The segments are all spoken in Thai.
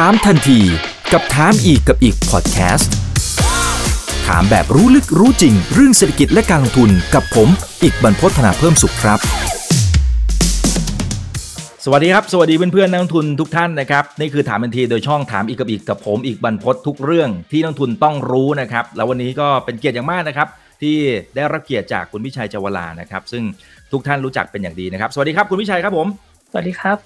ถามทันทีกับถามอีกกับอีกพอดแคสต์ถามแบบรู้ลึกรู้จริง เรื่องเศรษฐกิจและการลงทุนกับผม อีกบรรพฒนาเพิ่มสุขครับ สวัสดีครับ สวัสดีเพื่อนๆนักลงทุนทุกท่านนะครับนี่คือถามทันทีโดยช่องถามอีกกับอีกกับผมอีกบรรพฒทุกเรื่องที่นักลงทุนต้องรู้นะครับแล้ววันนี้ก็เป็นเกียรติอย่างมากนะครับ ที่ได้รับเกียรติจากคุณวิชัยจวลานะครับ ซึ่งทุกท่านรู้จักเป็นอย่างดีนะครับ สวัสดีครับคุณวิชัยครับผม สวัสดีครับ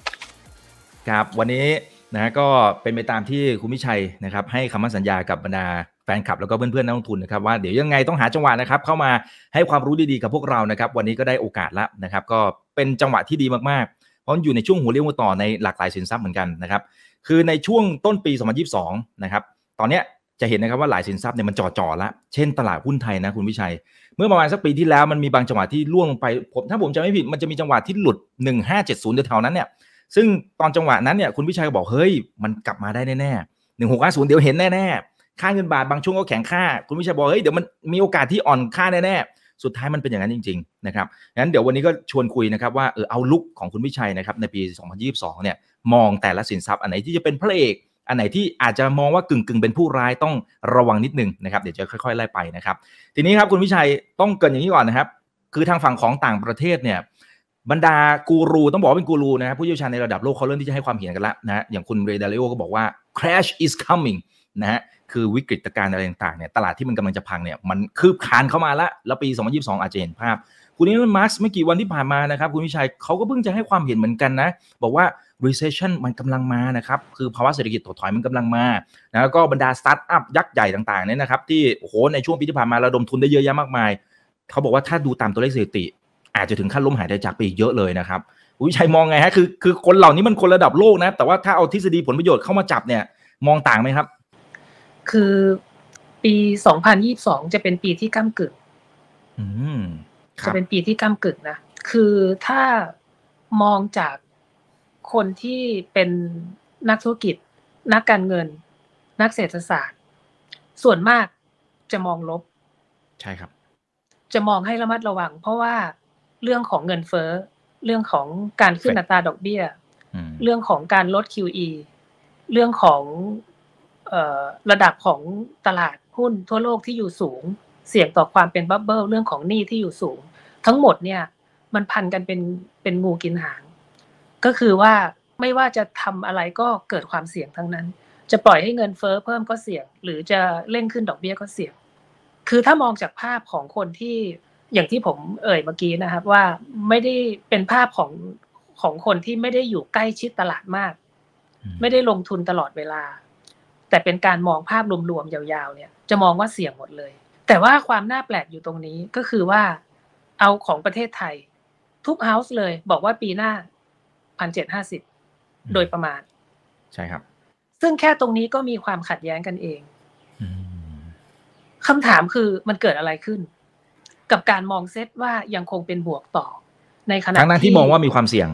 ครับวันนี้ นะก็เป็นไปตามที่คุณวิชัยนะครับให้คำมั่นสัญญากับบรรดาแฟนคลับแล้วก็เพื่อนๆนักลงทุนนะครับว่าเดี๋ยวยังไงต้องหาจังหวะนะครับเข้ามาให้ความรู้ดีๆกับพวกเรานะครับวันนี้ก็ได้โอกาสล้วนะครับก็เป็นจังหวะที่ดีมากๆ เพราะอยู่ในช่วงหัวเรียวหัวต่อในหลากหลายสินทรัพย์เหมือนกันนะครับคือในช่วงต้นปี 2022 นะครับตอนเนี้ยจะเห็นนะครับว่าหลายสินทรัพย์เนี่ยมันจ่อๆแล้วเช่นตลาดหุ้นไทยนะคุณวิชัย เมื่อประมาณสักปีที่แล้วมันมีบางจังหวะที่ล่วงลงไปผมถ้าผมจำไม่ผิดมันจะมีจังหวะที่หลุด 1570แถวๆนั้นเนี่ย ซึ่งตอนจังหวะนั้นเนี่ยคุณวิชัยก็บอกเฮ้ยมันกลับมาได้แน่ๆหนึ่งหกห้าศูนย์เดี๋ยวเห็นแน่ๆค่าเงินบาทบางช่วงก็แข็งค่า คุณวิชัยบอกเฮ้ยเดี๋ยวมันมีโอกาสที่อ่อนค่าแน่ๆสุดท้ายมันเป็นอย่างนั้นจริงๆนะครับงั้นเดี๋ยววันนี้ก็ชวนคุยนะครับว่าเออเอาลุกของคุณวิชัยนะครับในปี 2022 เนี่ยมองแต่ละสินทรัพย์อันไหนที่จะเป็นพระเอกอันไหนที่อาจจะมองว่ากึ่งกึ่งๆเป็นผู้ร้ายต้องระวังนิดนึงนะครับเดี๋ยวจะค่อยๆไล่ไปนะครับ ทีนี้ครับคุณวิชัยต้องเกินอย่างนี้ก่อนนะครับ คือทางฝั่งของต่างประเทศเนี่ย บรรดากูรูต้องบอกว่าเป็นกูรูนะครับผู้เชี่ยวชาญในระดับโลกเขาเริ่มที่จะให้ความเห็นกันล้วนะอย่างคุณเรดาริโอก็บอกว่า crash is coming นะฮะคือวิกฤตการณ์อะไรต่างๆเนี่ยตลาดที่มันกำลังจะพังเนี่ยมันคืบคลานเข้ามาล้วแล้วปี 2022 อาจจะเห็นภาพ คุณนิลมาร์สไม่กี่วันที่ผ่านมานะครับคุณวิชัยเขาก็เพิ่งจะให้ความเห็นเหมือนกันนะ บอกว่า recession มันกำลังมานะครับคือภาวะเศรษฐกิจถดถอยมันกำลังมานะแล้วก็บรรดาสตาร์ทอัพยักษ์ใหญ่ต่างๆเนี่ยนะครับที่โอ้โหในช่วงปีที่ผ่านมาระดมทุนได้เยอะแยะมากมายเขาบอกว่าถ้าดูตามตัวเลขสถิติ อาจจะถึงขั้นล้มหายใจจากไปอีกเยอะเลยนะครับคุณวิชัยมองไงฮะคือคือคนเหล่านี้มันคนระดับโลกนะ แต่ว่าถ้าเอาทฤษฎีผลประโยชน์เข้ามาจับเนี่ย มองต่างไหมครับ คือปี 2022 จะเป็นปีที่ก้ากึ่งอืมคจะรับเป็นปีที่ก้ากึ่งนะ คือถ้ามองจากคนที่เป็นนักธุรกิจ นักการเงิน นักเศรษฐศาสตร์ ส่วนมากจะมองลบ ใช่ครับ จะมองให้ระมัดระวัง เพราะว่า เรื่องของเงินเฟ้อ เรื่องของการขึ้นอัตราดอกเบี้ยอืมเรื่องของการลด QE เรื่องของเอ่อระดับของตลาดหุ้นทั่วโลกที่อยู่สูง เสี่ยงต่อความเป็นบับเบิลเรื่องของหนี้ที่อยู่สูง ทั้งหมดเนี่ยมันพันกันเป็นเป็นงูกินหาง ก็คือว่าไม่ว่าจะทำอะไรก็เกิดความเสี่ยงทั้งนั้น จะปล่อยให้เงินเฟ้อเพิ่มก็เสี่ยง หรือจะเร่งขึ้นดอกเบี้ยก็เสี่ยง คือถ้ามองจากภาพของคนที่ อย่างที่ผมเอ่ยเมื่อกี้นะครับว่าไม่ได้เป็นภาพของของคนที่ไม่ได้อยู่ใกล้ชิดตลาดมาก ไม่ได้ลงทุนตลอดเวลา แต่เป็นการมองภาพรวมๆยาวๆ เนี่ย จะมองว่าเสี่ยงหมดเลย แต่ว่าความน่าแปลกอยู่ตรงนี้ก็คือว่า เอาของประเทศไทย ทุกเฮาส์เลย บอกว่าปีหน้าพันเจ็ดห้าสิบโดยประมาณ ใช่ครับ ซึ่งแค่ตรงนี้ก็มีความขัดแย้งกันเองอืมคำถามคือมันเกิดอะไรขึ้น กับการมองเซตว่ายังคงเป็นบวกต่อ ในขณะทั้งนั้นที่มองว่ามีความเสี่ยง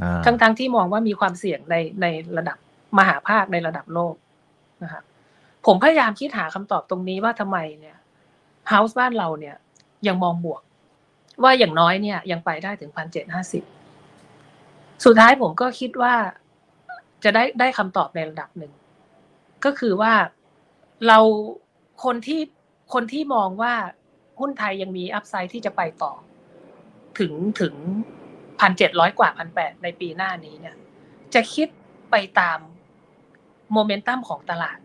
อ่าทั้งทั้งที่มองว่ามีความเสี่ยงในในระดับมหาภาคในระดับโลกนะครับผมพยายามคิดหาคำตอบตรงนี้ว่าทำไมเนี่ยเฮาส์บ้านเราเนี่ยยังมองบวก ว่าอย่างน้อยเนี่ยยังไปได้ถึงพันเจ็ดห้าสิบสุดท้ายผมก็คิดว่าจะได้ได้คำตอบในระดับหนึ่ง ก็คือว่าเราคนที่คนที่มองว่า หุ้นไทยยังมีอัพไซด์ที่จะไปต่อ ถึงถึงพันเจ็ดร้อยกว่าพันแปดในปีหน้านี้เนี่ย จะคิดไปตามโมเมนตัมของตลาด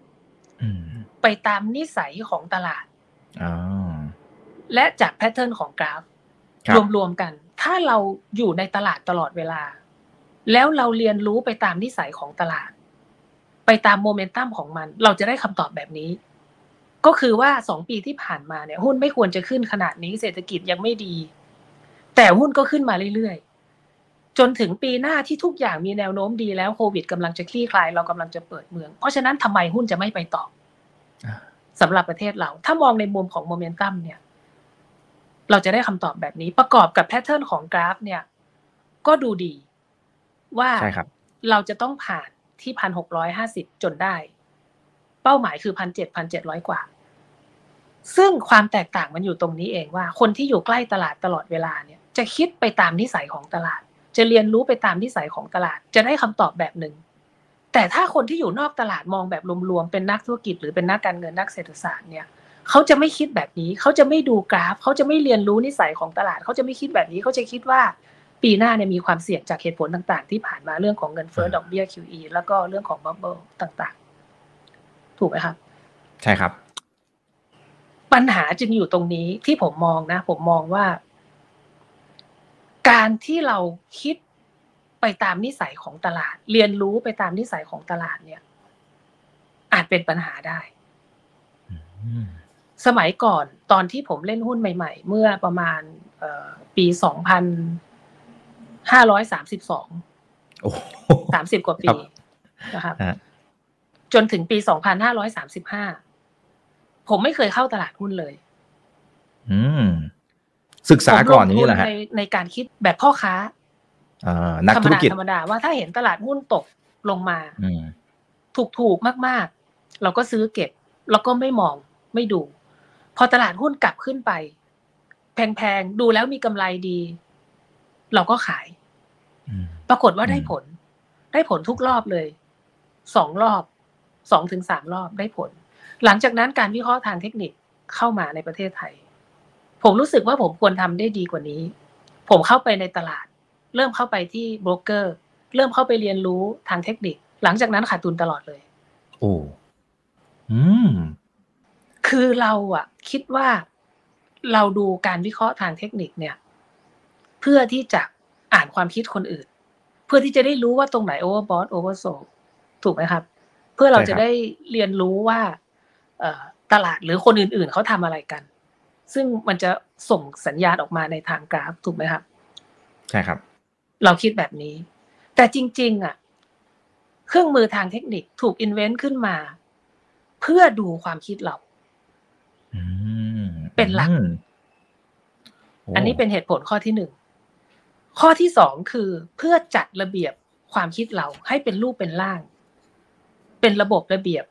อืมไปตามนิสัยของตลาดอ๋อและจากแพทเทิร์นของกราฟครับรวมๆกัน ถ้าเราอยู่ในตลาดตลอดเวลา แล้วเราเรียนรู้ไปตามนิสัยของตลาด ไปตามโมเมนตัมของมัน เราจะได้คำตอบแบบนี้ ก็คือว่าสองปีที่ผ่านมาเนี่ยหุ้นไม่ควรจะขึ้นขนาดนี้เศรษฐกิจยังไม่ดี แต่หุ้นก็ขึ้นมาเรื่อยๆ จนถึงปีหน้าที่ทุกอย่างมีแนวโน้มดีแล้วโควิดกำลังจะคลี่คลายเรากำลังจะเปิดเมือง เพราะฉะนั้นทำไมหุ้นจะไม่ไปต่ออ่าสำหรับประเทศเรา ถ้ามองในมุมของโมเมนตัมเนี่ย เราจะได้คำตอบแบบนี้ประกอบกับ pattern ของกราฟ เนี่ย ก็ดูดีว่าใช่ครับเราจะต้องผ่านที่พันหกร้อยห้าสิบจนได้ เป้าหมายคือพันเจ็ดพันเจ็ดร้อยกว่า ซึ่งความแตกต่างมันอยู่ตรงนี้เองว่า คนที่อยู่ใกล้ตลาดตลอดเวลาเนี่ยจะคิดไปตามนิสัยของตลาด จะเรียนรู้ไปตามนิสัยของตลาด จะได้คำตอบแบบหนึ่งแต่ถ้าคนที่อยู่นอกตลาดมองแบบรวมๆเป็นนักธุรกิจ หรือเป็นนักการเงินนักเศรษฐศาสตร์เนี่ยเขาจะไม่คิดแบบนี้ เขาจะไม่ดูกราฟ เขาจะไม่เรียนรู้นิสัยของตลาด เขาจะไม่คิดแบบนี้เขาจะคิดว่าปีหน้าเนี่ยมีความเสี่ยงจากเหตุผลต่างๆ ที่ผ่านมาเรื่องของเงินเฟ้อดอกเบี้ย QE แล้วก็เรื่องของบับเบิลต่างๆ ถูกไหมครับ ใช่ครับ ปัญหาจึงอยู่ตรงนี้ที่ผมมองนะ ผมมองว่า การที่เราคิดไปตามนิสัยของตลาด เรียนรู้ไปตามนิสัยของตลาดเนี่ย อาจเป็นปัญหาได้ สมัยก่อนตอนที่ผมเล่นหุ้นใหม่ ๆ เมื่อประมาณปีสองพันห้าร้อยสามสิบสองสามสิบกว่าปีนะครับ จนถึงปีสองพันห้าร้อยสามสิบห้าผมไม่เคยเข้าตลาดหุ้นเลย อืม ศึกษาก่อนนี้แหละฮะในในการคิดแบบพ่อค้านักธุรกิจธรรมดาว่าถ้าเห็นตลาดหุ้นตกลงมาถูกถูกมาก ๆ เราก็ซื้อเก็บ แล้วก็ไม่มองไม่ดู พอตลาดหุ้นกลับขึ้นไป แพงๆ ดูแล้วมีกำไรดี เราก็ขายปรากฏว่าได้ผล ได้ผลทุกรอบเลย สองรอบ สองถึงสามรอบได้ผล หลังจากนั้นการวิเคราะห์ทางเทคนิคเข้ามาในประเทศไทย ผมรู้สึกว่าผมควรทำได้ดีกว่านี้ ผมเข้าไปในตลาด เริ่มเข้าไปที่โบรกเกอร์ เริ่มเข้าไปเรียนรู้ทางเทคนิค หลังจากนั้นขาดทุนตลอดเลย โอ้อืมคือเราอะคิดว่าเราดูการวิเคราะห์ทางเทคนิคเนี่ย เพื่อที่จะอ่านความคิดคนอื่น เพื่อที่จะได้รู้ว่าตรงไหน overbought oversold ถูกไหมครับเพื่อเราจะได้เรียนรู้ว่าตลาดหรือคนอื่นๆเขาทำอะไรกัน ซึ่งมันจะส่งสัญญาณออกมาในทางกราฟถูกไหมครับใช่ครับ เราคิดแบบนี้ แต่จริง ๆ อะ เครื่องมือทางเทคนิคถูกอินเวนต์ขึ้นมา เพื่อดูความคิดเราเป็นหลัก อันนี้เป็นเหตุผลข้อที่หนึ่ง ข้อที่สองคือเพื่อจัดระเบียบความคิดเราให้เป็นรูปเป็นร่าง เป็นระบบระเบียบ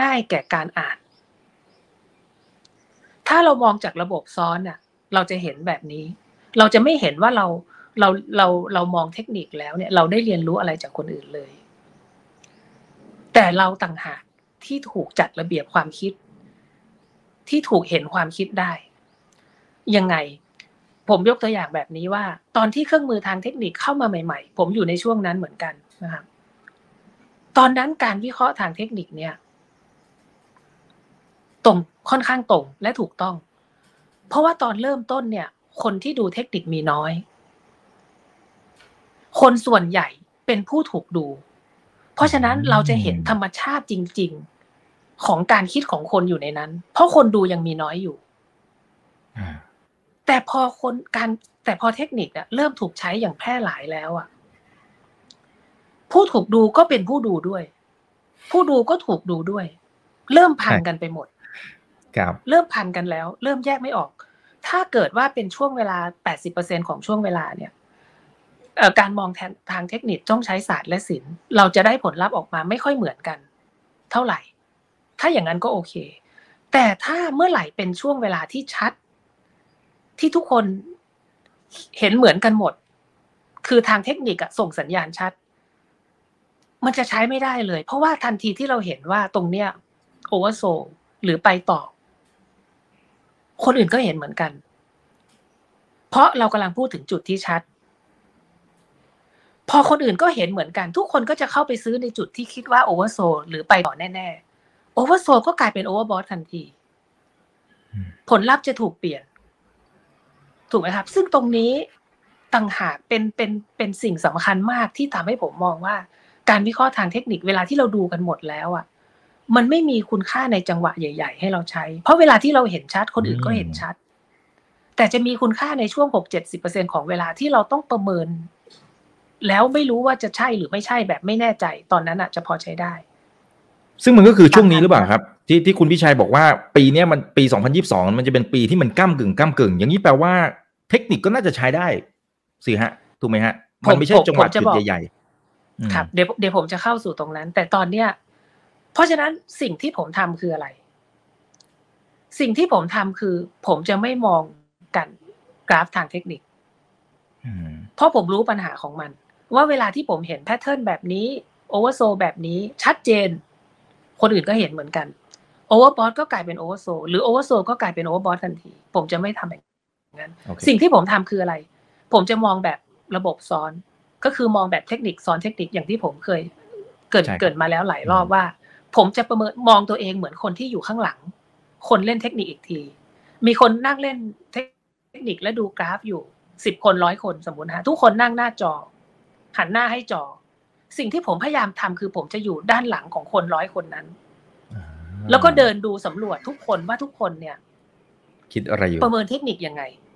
ง่ายแก่การอ่าน ถ้าเรามองจากระบบซ้อนน่ะ เราจะเห็นแบบนี้ เราจะไม่เห็นว่าเราเราเราเรามองเทคนิคแล้วเนี่ยเราได้เรียนรู้อะไรจากคนอื่นเลย แต่เราต่างหากที่ถูกจัดระเบียบความคิด ที่ถูกเห็นความคิดได้ ยังไง ผมยกตัวอย่างแบบนี้ว่า ตอนที่เครื่องมือทางเทคนิคเข้ามาใหม่ ๆ ผมอยู่ในช่วงนั้นเหมือนกันนะครับ ตอนนั้นการวิเคราะห์ทางเทคนิคเนี่ย ตรงค่อนข้างตรงและถูกต้อง เพราะว่าตอนเริ่มต้นเนี่ย คนที่ดูเทคนิคมีน้อย คนส่วนใหญ่เป็นผู้ถูกดู เพราะฉะนั้นเราจะเห็นธรรมชาติจริง ๆ ของการคิดของคนอยู่ในนั้น เพราะคนดูยังมีน้อยอยู่แต่พอคนการแต่พอเทคนิคอะเริ่มถูกใช้อย่างแพร่หลายแล้วอะ ผู้ถูกดูก็เป็นผู้ดูด้วย ผู้ดูก็ถูกดูด้วย เริ่มพันกันไปหมดครับเริ่มพันกันแล้ว เริ่มแยกไม่ออก ถ้าเกิดว่าเป็นช่วงเวลาแปดสิบเปอร์เซ็นของช่วงเวลาเนี่ยการมองทางเทคนิคต้องใช้ศาสตร์และศิลป์เราจะได้ผลลัพธ์ออกมาไม่ค่อยเหมือนกัน เท่าไหร่ ถ้าอย่างนั้นก็โอเค แต่ถ้าเมื่อไหร่เป็นช่วงเวลาที่ชัด ที่ทุกคนเห็นเหมือนกันหมด คือทางเทคนิคส่งสัญญาณชัด มันจะใช้ไม่ได้เลย เพราะว่าทันทีที่เราเห็นว่าตรงเนี้ย oversold หรือไปต่อ คนอื่นก็เห็นเหมือนกัน เพราะเรากำลังพูดถึงจุดที่ชัด พอคนอื่นก็เห็นเหมือนกัน ทุกคนก็จะเข้าไปซื้อในจุดที่คิดว่า oversold หรือไปต่อแน่ๆ oversold ก็กลายเป็น overbought ทันที ผลลัพธ์จะถูกเปลี่ยน ถูกไหมครับ ซึ่งตรงนี้ต่างหากเป็นเป็นเป็นสิ่งสำคัญมากที่ทำให้ผมมองว่า การวิเคราะห์ทางเทคนิคเวลาที่เราดูกันหมดแล้วอะมันไม่มีคุณค่าในจังหวะใหญ่ ๆ ให้เราใช้ เพราะเวลาที่เราเห็นชัดคนอื่นก็เห็นชัด แต่จะมีคุณค่าในช่วงหกเจ็ดสิบเปอร์เซ็นของเวลาที่เราต้องประเมิน แล้วไม่รู้ว่าจะใช่หรือไม่ใช่แบบไม่แน่ใจ ตอนนั้นอะจะพอใช้ได้ ซึ่งมันก็คือช่วงนี้หรือเปล่าครับ ที่ที่คุณพิชัยบอกว่า ปีนี้มันปี2022มันจะเป็นปีที่มันก้ามกึ่งก้ามกึ่ง อย่างนี้แปลว่า เทคนิคก็น่าจะใช้ได้สิฮะถูกไหมฮะมันไม่ใช่จังหวะจุดใหญ่ๆ ครับเดี๋ยวเดี๋ยวผมจะเข้าสู่ตรงนั้น แต่ตอนเนี้ย เพราะฉะนั้นสิ่งที่ผมทำคืออะไร สิ่งที่ผมทำคือ ผมจะไม่มองกันกราฟทางเทคนิคเพราะผมรู้ปัญหาของมัน ว่าเวลาที่ผมเห็นแพทเทิร์นแบบนี้โอเวอร์โซแบบนี้ชัดเจน คนอื่นก็เห็นเหมือนกัน overbought ก็กลายเป็น oversold หรือ oversold ก็กลายเป็น overbought ทันที ผมจะไม่ทำแบบนั้น Okay. สิ่งที่ผมทำคืออะไร ผมจะมองแบบระบบซ้อน ก็คือมองแบบเทคนิคซ้อนเทคนิคอย่างที่ผมเคย เกริ่นใช่ครับเกริ่นมาแล้วหลายรอบว่า ผมจะประเมินมองตัวเองเหมือนคนที่อยู่ข้างหลัง คนเล่นเทคนิคอีกที มีคนนั่งเล่นเทคนิคและดูกราฟอยู่สิบคนร้อยคนสมมตินะฮะทุกคนนั่งหน้าจอ หันหน้าให้จอ สิ่งที่ผมพยายามทำคือผมจะอยู่ด้านหลังของคนร้อยคนนั้นอ่าแล้วก็เดินดูสำรวจทุกคนว่าทุกคนเนี่ย คิดอะไรอยู่ ประเมินเทคนิคยังไงอ่า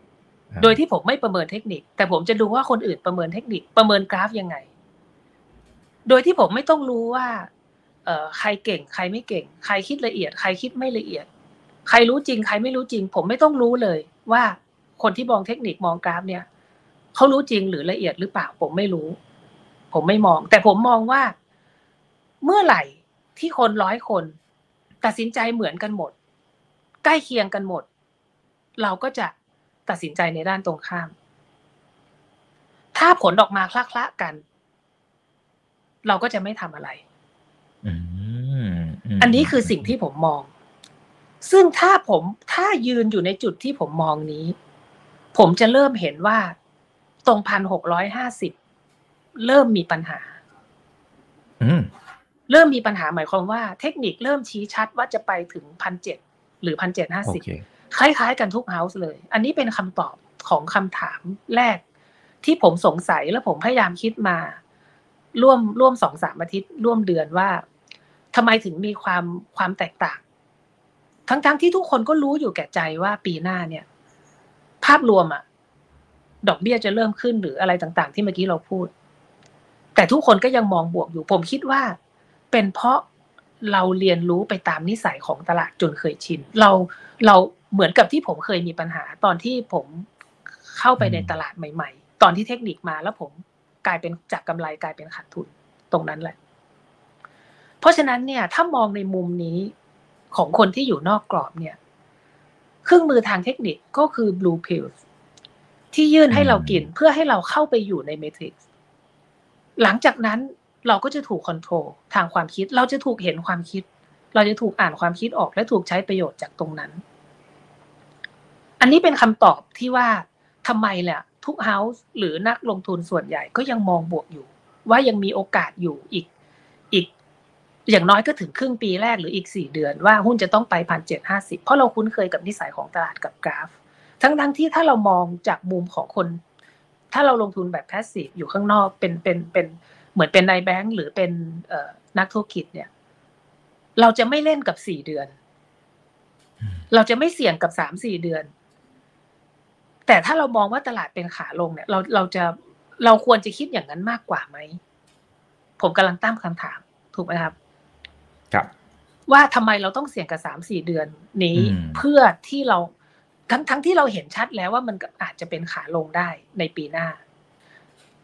โดยที่ผมไม่ประเมินเทคนิค แต่ผมจะดูว่าคนอื่นประเมินเทคนิคประเมินกราฟยังไง โดยที่ผมไม่ต้องรู้ว่า เอ่อใครเก่ง ใครไม่เก่ง ใครคิดละเอียด ใครคิดไม่ละเอียด ใครรู้จริง ใครไม่รู้จริง ผมไม่ต้องรู้เลย ว่าคนที่มองเทคนิคมองกราฟเนี่ยเขารู้จริงหรือละเอียดหรือเปล่า ผมไม่รู้ ผมไม่มอง แต่ผมมองว่า เมื่อไหร่ที่คนร้อยคน ตัดสินใจเหมือนกันหมด ใกล้เคียงกันหมด เราก็จะ ตัดสินใจในด้านตรงข้าม ถ้าผลออกมาคละๆกัน เราก็จะไม่ทำอะไรอืมมอันนี้คือสิ่งที่ผมมอง ซึ่งถ้าผมถ้ายืนอยู่ในจุดที่ผมมองนี้ ผมจะเริ่มเห็นว่าตรงพันหกร้อยห้าสิบเริ่มมีปัญหาอืมเริ่มมีปัญหาหมายความว่า เทคนิคเริ่มชี้ชัดว่าจะไปถึงพันเจ็ดหรือพันเจ็ดห้าโอสิบเคล้ายๆ กันทุกเฮาส์เลย อันนี้เป็นคำตอบของคำถามแรก ที่ผมสงสัยและผมพยายามคิดมา ร่วมร่วมสองสามอาทิตย์ ร่วมเดือนว่าทำไมถึงมีความความแตกต่าง ทั้งๆที่ทุกคนก็รู้อยู่แก่ใจว่าปีหน้าเนี่ย ภาพรวมอะดอกเบี้ยจะเริ่มขึ้นหรืออะไรต่าง ๆ ที่เมื่อกี้เราพูด แต่ทุกคนก็ยังมองบวกอยู่ ผมคิดว่า เป็นเพราะเราเรียนรู้ไปตามนิสัยของตลาดจนเคยชิน เราเรา เหมือนกับที่ผมเคยมีปัญหาตอนที่ผมเข้าไปในตลาดใหม่ ๆ ตอนที่เทคนิคมาแล้วผมกลายเป็นจากกำไรกลายเป็นขาดทุนตรงนั้นแหละ เพราะฉะนั้นเนี่ย ถ้ามองในมุมนี้ของคนที่อยู่นอกกรอบเนี่ย เครื่องมือทางเทคนิคก็คือ blue pills ที่ยื่นให้เรากินเพื่อให้เราเข้าไปอยู่ในเมทริกซ์หลังจากนั้นเราก็จะถูกคอนโทรลทางความคิด เราจะถูกเห็นความคิด เราจะถูกอ่านความคิดออกและถูกใช้ประโยชน์จากตรงนั้น อันนี้เป็นคำตอบที่ว่าทำไมแหละทุก house หรือนักลงทุนส่วนใหญ่ก็ยังมองบวกอยู่ ว่ายังมีโอกาสอยู่อีกอีก อย่างน้อยก็ถึงครึ่งปีแรกหรืออีกสี่เดือนว่าหุ้นจะต้องไปพันเจ็ดห้าสิบเพราะเราคุ้นเคยกับนิสัยของตลาดกับกราฟ ทั้งทั้งที่ถ้าเรามองจากมุมของคน ถ้าเราลงทุนแบบ passive อยู่ข้างนอกเป็นเป็นเป็นเหมือนเป็นนายแบงก์หรือเป็นนักธุรกิจเนี่ย เราจะไม่เล่นกับสี่เดือน เราจะไม่เสี่ยงกับสามสี่เดือน แต่ถ้าเรามองว่าตลาดเป็นขาลงเนี่ย เราเราจะเราควรจะคิดอย่างนั้นมากกว่าไหม ผมกำลังตั้งคำถาม ถูกไหมครับ ครับ ว่าทำไมเราต้องเสี่ยงกับสามสี่เดือนนี้อืมเพื่อที่เราทั้งทั้งที่เราเห็นชัดแล้วว่ามันก็อาจจะเป็นขาลงได้ในปีหน้า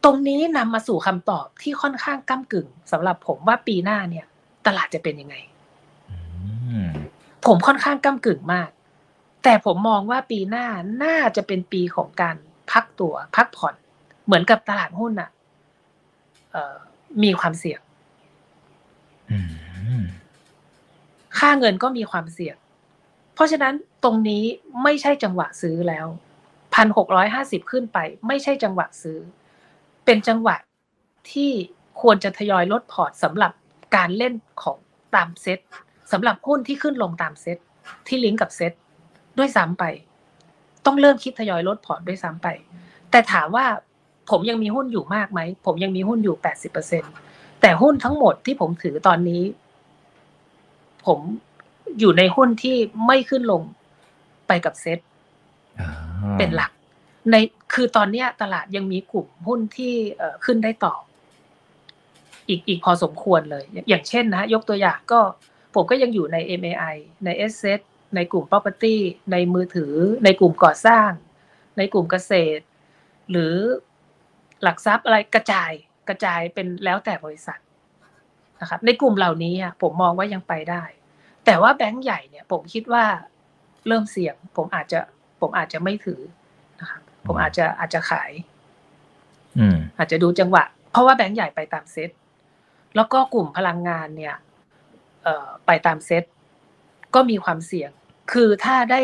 ตรงนี้นำมาสู่คำตอบที่ค่อนข้างก้ากึ่งสำหรับผมว่าปีหน้าเนี่ย ตลาดจะเป็นยังไงอืมผมค่อนข้างก้ากึ่งมาก แต่ผมมองว่าปีหน้าน่าจะเป็นปีของการพักตัว พักผ่อน เหมือนกับตลาดหุ้นอะเอ่อมีความเสี่ยงอืมค่าเงินก็มีความเสี่ยง เพราะฉะนั้นตรงนี้ไม่ใช่จังหวะซื้อแล้วพันหกร้อยห้าสิบขึ้นไป ไม่ใช่จังหวะซื้อ เป็นจังหวะที่ควรจะทยอยลดพอร์ตสำหรับการเล่นของตามเซ็ตสำหรับหุ้นที่ขึ้นลงตามเซ็ตที่ลิงก์กับเซ็ต ด้วยซ้ำไป ต้องเริ่มคิดทยอยลดพอร์ตด้วยซ้ำไป แต่ถามว่าผมยังมีหุ้นอยู่มากไหม ผมยังมีหุ้นอยู่แปดสิบเปอร์เซ็นต์แต่หุ้นทั้งหมดที่ผมถือตอนนี้ ผมอยู่ในหุ้นที่ไม่ขึ้นลงไปกับเซ็ตอ่าเป็นหลัก ในคือตอนเนี้ยตลาดยังมีกลุ่มหุ้นที่เอ่อขึ้นได้ต่อ อีกอีกพอสมควรเลยอย่างอย่างเช่นนะยกตัวอย่างก็ผมก็ยังอยู่ใน MAI ใน s อ t ในกลุ่ม property ในมือถือ ในกลุ่มก่อสร้าง ในกลุ่มเกษตร หรือหลักทรัพย์อะไรกระจายกระจายเป็นแล้วแต่บริษัทนะครับในกลุ่มเหล่านี้อะผมมองว่ายังไปได้ แต่ว่าแบงก์ใหญ่เนี่ย ผมคิดว่าเริ่มเสี่ยง ผมอาจจะผมอาจจะไม่ถือนะครับผมอาจจะอาจจะขายอืมอาจจะดูจังหวะ เพราะว่าแบงก์ใหญ่ไปตามเซ็ตแล้วก็กลุ่มพลังงานเนี่ยไปตามเซต ก็มีความเสี่ยง คือถ้าได้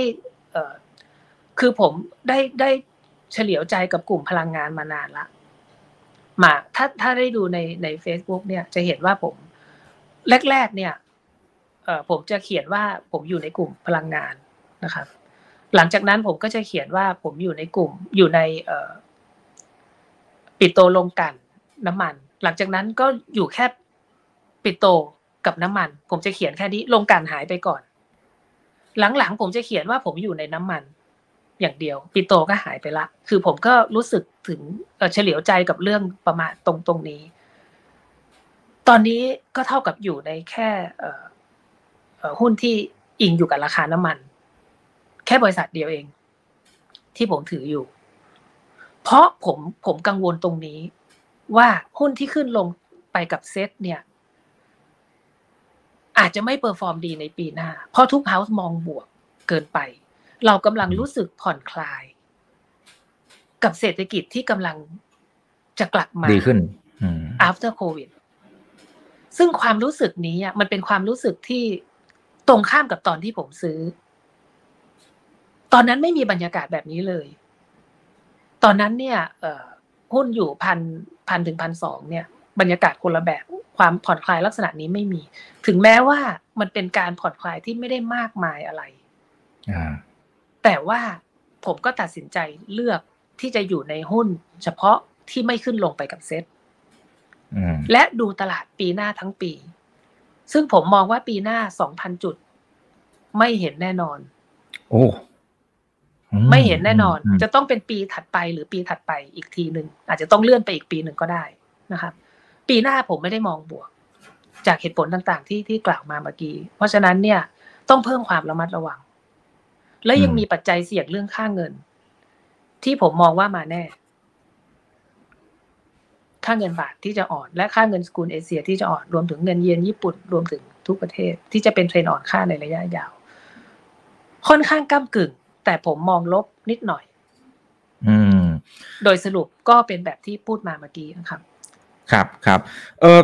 คือผมได้ได้เฉลียวใจกับกลุ่มพลังงานมานานละมาถ้าถ้าได้ดูในใน Facebook เนี่ยจะเห็นว่าผมแรก ๆ เนี่ยเอผมจะเขียนว่าผมอยู่ในกลุ่มพลังงานนะครับ หลังจากนั้นผมก็จะเขียนว่าผมอยู่ในกลุ่มอยู่ในเอปิโตลงกันน้ำมัน หลังจากนั้นก็อยู่แค่ปิโตกับน้ำมัน ผมจะเขียนแค่นี้ลงกันหายไปก่อน หลังๆผมจะเขียนว่าผมอยู่ในน้ำมัน อย่างเดียวปิโตก็หายไปละ คือผมก็รู้สึกถึงเฉลียวใจกับเรื่องประมาณตรงตรงนี้ ตอนนี้ก็เท่ากับอยู่ในแค่หุ้นที่อิงอยู่กับราคาน้ำมัน แค่บริษัทเดียวเอง ที่ผมถืออยู่ เพราะผมผมกังวลตรงนี้ ว่าหุ้นที่ขึ้นลงไปกับเซตเนี่ย อาจจะไม่ perform ดีในปีหน้า เพราะทุก house มองบวกเกินไป เรากำลังรู้สึกผ่อนคลาย กับเศรษฐกิจที่กำลังจะกลับมาดีขึ้น after covid ซึ่งความรู้สึกนี้มันเป็นความรู้สึกที่ตรงข้ามกับตอนที่ผมซื้อ ตอนนั้นไม่มีบรรยากาศแบบนี้เลย ตอนนั้นเนี่ยหุ้นอยู่พันพันถึงพันสองเนี่ย บรรยากาศคนละแบบ ความผ่อนคลายลักษณะนี้ไม่มี ถึงแม้ว่ามันเป็นการผ่อนคลายที่ไม่ได้มากมายอะไรแต่ว่าผมก็ตัดสินใจเลือกที่จะอยู่ในหุ้น เฉพาะที่ไม่ขึ้นลงไปกับเซ็ตและดูตลาดปีหน้าทั้งปี ซึ่งผมมองว่าปีหน้าสองพันจุด ไม่เห็นแน่นอน โอ้ไม่เห็นแน่นอน จะต้องเป็นปีถัดไปหรือปีถัดไปอีกทีหนึ่งอาจจะต้องเลื่อนไปอีกปีหนึ่งก็ได้นะครับ ปีหน้าผมไม่ได้มองบวก จากเหตุผลต่างๆ ที่ที่กล่าวมาเมื่อกี้ เพราะฉะนั้นเนี่ยต้องเพิ่มความระมัดระวัง และยังมีปัจจัยเสี่ยงเรื่องค่าเงิน ที่ผมมองว่ามาแน่ ค่าเงินบาทที่จะอ่อน และค่าเงินสกุลเอเชียที่จะอ่อนรวมถึงเงินเยนญี่ปุ่นรวมถึงทุกประเทศ ที่จะเป็นเทรนอ่อนค่าในระยะยาว ค่อนข้างก้ากึ่ง แต่ผมมองลบนิดหน่อย อืม โดยสรุปก็เป็นแบบที่พูดมาเมื่อกี้นะครับ ครับครับเออ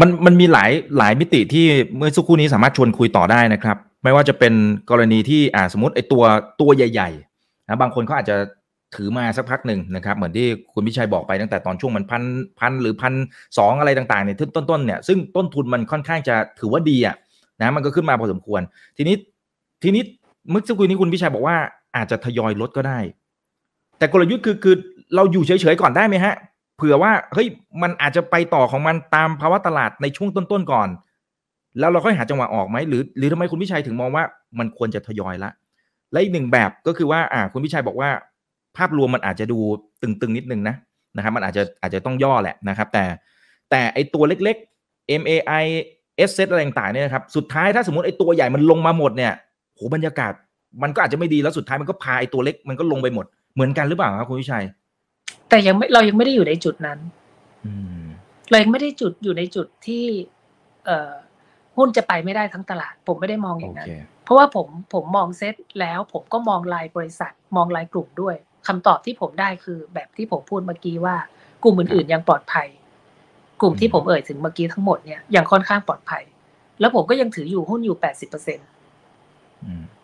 มันมันมีหลายหลายมิติที่เมื่อสักครู่นี้สามารถชวนคุยต่อได้นะครับ ไม่ว่าจะเป็นกรณีที่อ่าสมมติไอตัวตัวใหญ่ๆนะบางคนเขาอาจจะถือมาสักพักหนึ่งนะครับ เหมือนที่คุณพิชัยบอกไปตั้งแต่ตอนช่วงมันพันพันหรือพันสองอะไรต่างๆเนี่ยต้นๆเนี่ยซึ่งต้นทุนมันค่อนข้างจะถือว่าดีอะนะมันก็ขึ้นมาพอสมควร ทีนี้ทีนี้เมื่อสักครู่นี้คุณพิชัยบอกว่าอาจจะทยอยลดก็ได้ แต่กลยุทธ์คือคือเราอยู่เฉยๆก่อนได้ไหมฮะ เผื่อว่าเฮ้ยมันอาจจะไปต่อของมันตามภาวะตลาดในช่วงต้นๆก่อน แล้วเราค่อยหาจังหวะออกไหมหรือ หรือทำไมคุณพิชัยถึงมองว่ามันควรจะทยอยละและอีกหนึ่งแบบก็คือว่าอ่าคุณพิชัยบอกว่า ภาพรวมมันอาจจะดูตึงๆนิดนึงนะนะครับ มันอาจจะอาจจะต้องย่อแหละนะครับ แต่แต่ไอตัวเล็กๆ MAI S set อะไรต่างๆเนี่ยนะครับสุดท้ายถ้าสมมติไอตัวใหญ่มันลงมาหมดเนี่ยโหบรรยากาศมันก็อาจจะไม่ดีแล้วสุดท้ายมันก็พาไอตัวเล็กมันก็ลงไปหมดเหมือนกันหรือเปล่าครับคุณพิชัย แต่ยังไม่เรายังไม่ได้อยู่ในจุดนั้นเรายังไม่ได้จุดอยู่ในจุดที่ เอ่อหุ้นจะไปไม่ได้ทั้งตลาด ผมไม่ได้มองอย่างนั้น เพราะว่าผมผมมองเซตแล้ว ผมก็มองรายบริษัท มองรายกลุ่มด้วยคำตอบที่ผมได้คือแบบที่ผมพูดเมื่อกี้ว่า กลุ่มอื่นๆยังปลอดภัย กลุ่มที่ผมเอ่ยถึงเมื่อกี้ทั้งหมดเนี่ยยังค่อนข้างปลอดภัย แล้วผมก็ยังถืออยู่หุ้นอยู่แปดสิบเปอร์เซ็นต์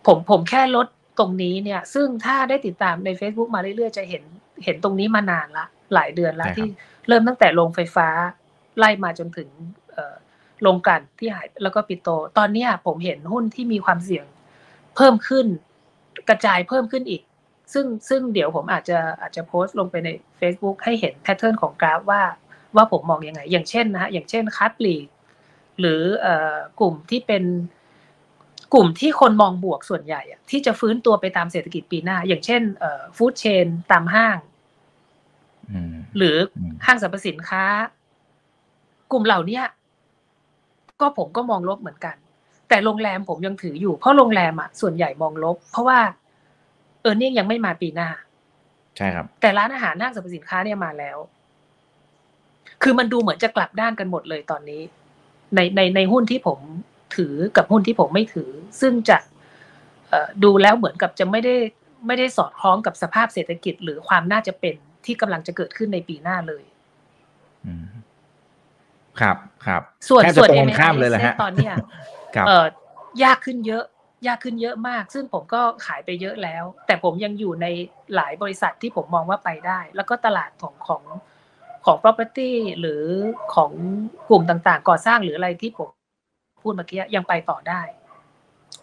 ผมผมแค่ลดตรงนี้เนี่ย ซึ่งถ้าได้ติดตามใน Facebook มาเรื่อยๆ จะเห็น เห็นตรงนี้มานานละ หลายเดือนแล้วที่เริ่มตั้งแต่โรงไฟฟ้า ไล่มาจนถึงลงกันที่หายแล้วก็ปิโต ตอนนี้ผมเห็นหุ้นที่มีความเสี่ยงเพิ่มขึ้น กระจายเพิ่มขึ้นอีก ซึ่งซึ่งเดี๋ยวผมอาจจะอาจจะโพสต์ลงไปใน Facebook ให้เห็นแพทเทิร์นของกราฟว่าว่าผมมองอยังไง อย่างเช่นนะฮะอย่างเช่นคัตลีหรือเอ่อกลุ่มที่เป็น กลุ่มที่คนมองบวกส่วนใหญ่ที่จะฟื้นตัวไปตามเศรษฐกิจปีหน้า อย่างเช่นเอ่อฟู้ดเชนตามห้างหรือห้างสรรพสินค้า กลุ่มเหล่านี้ก็ผมก็มองลบเหมือนกัน แต่โรงแรมผมยังถืออยู่ เพราะโรงแรมอะส่วนใหญ่มองลบ เพราะว่าเออเนี่ยยังไม่มาปีหน้า ใช่ครับ แต่ร้านอาหารห้างสรรพสินค้าเนี่ยมาแล้ว คือมันดูเหมือนจะกลับด้านกันหมดเลยตอนนี้ ในในในหุ้นที่ผม ถือกับหุ้นที่ผมไม่ถือ ซึ่งจะดูแล้วเหมือนกับจะไม่ได้ไม่ได้สอดคล้องกับสภาพเศรษฐกิจ หรือความน่าจะเป็นที่กำลังจะเกิดขึ้นในปีหน้าเลยครับครับส่วนแทบจะส่วนตรง MAI ข้ามเลยแหละฮะตอนเนี้ยครับเออยากขึ้นเยอะ ยากขึ้นเยอะมาก ซึ่งผมก็ขายไปเยอะแล้ว แต่ผมยังอยู่ในหลายบริษัทที่ผมมองว่าไปได้ แล้วก็ตลาดของของของ property หรือของกลุ่มต่างๆ ก่อสร้างหรืออะไรที่ผม พูดเมื่อกี้ยังไปต่อได้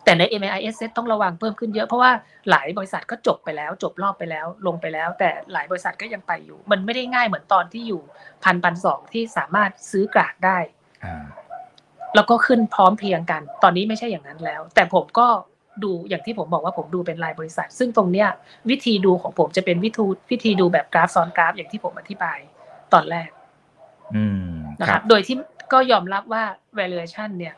แต่ใน MAIS ต้องระวังเพิ่มขึ้นเยอะเพราะว่าหลายบริษัทก็จบไปแล้ว จบรอบไปแล้ว ลงไปแล้ว แต่หลายบริษัทก็ยังไปอยู่ มันไม่ได้ง่ายเหมือนตอนที่อยู่พันพันสองที่สามารถซื้อกราดได้อ่าแล้วก็ขึ้นพร้อมเพรียงกัน ตอนนี้ไม่ใช่อย่างนั้นแล้ว แต่ผมก็ดูอย่างที่ผมบอกว่าผมดูเป็นรายบริษัท ซึ่งตรงเนี้ยวิธีดูของผมจะเป็นวิธีวิธีดูแบบกราฟซ้อนกราฟ อย่างที่ผมอธิบายตอนแรกอืมนะคครัรับบโดยที่ก็ยอมรับว่า valuation เนี่ย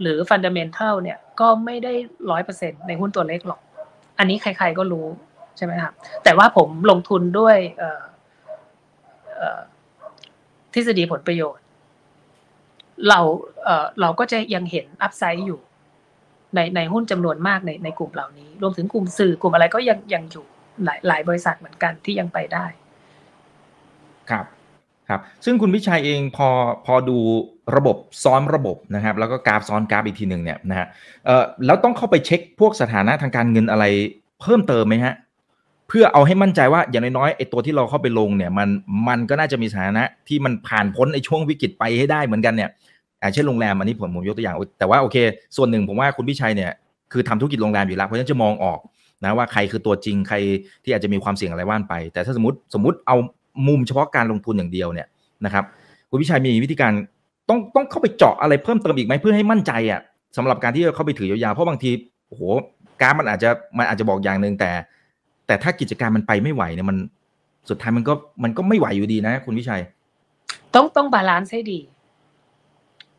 หรือ fundamental เนี่ยก็ไม่ได้ร้อยเปอร์เซ็นในหุ้นตัวเล็กหรอก อันนี้ใครๆก็รู้ใช่ไหมครับ แต่ว่าผมลงทุนด้วยทฤษฎีผลประโยชน์ เราเเราก็จะยังเห็นอัพไซด์อยู่ในในหุ้นจำนวนมากในในกลุ่มเหล่านี้ รวมถึงกลุ่มสื่อกลุ่มอะไรก็ยังยังอยู่หลายหลายบริษัทเหมือนกันที่ยังไปได้ ครับครับ ซึ่งคุณวิชัยเองพอพอดู ระบบซ้อนระบบนะครับ แล้วก็กราฟซ้อนกราฟอีกทีหนึ่งเนี่ยนะฮะเอ่อแล้วต้องเข้าไปเช็คพวกสถานะทางการเงินอะไรเพิ่มเติมไหมฮะเพื่อเอาให้มั่นใจว่าอย่างน้อยๆไอ้ตัวที่เราเข้าไปลงเนี่ยมันมันก็น่าจะมีสถานะที่มันผ่านพ้นในช่วงวิกฤตไปให้ได้เหมือนกันเนี่ยอ่เช่นโรงแรมอันนี้ผมผมยกตัวอย่าง แต่ว่าโอเค ส่วนหนึ่งผมว่าคุณพิชัยเนี่ยคือทำธุรกิจโรงแรมอยู่แล้วเพราะฉะนั้นจะมองออกนะว่าใครคือตัวจริงใครที่อาจจะมีความเสี่ยงอะไรว่านไป แต่ถ้าสมมติสมมติเอามุมเฉพาะการลงทุนอย่างเดียวเนี่ยนะครับคุณพิชัยมีวิธีการ ต้องต้องเข้าไปเจาะอะไรเพิ่มเติมอีกไหมเพื่อให้มั่นใจอะสำหรับการที่จะเข้าไปถือยาวๆเพราะบางทีโอ้โหกราฟมันอาจจะมันอาจจะบอกอย่างหนึ่งแต่ แต่ถ้ากิจการมันไปไม่ไหวเนี่ยมันสุดท้ายมันก็มันก็ไม่ไหวอยู่ดีนะ คุณวิชัย ต้องต้อง balance ให้ดี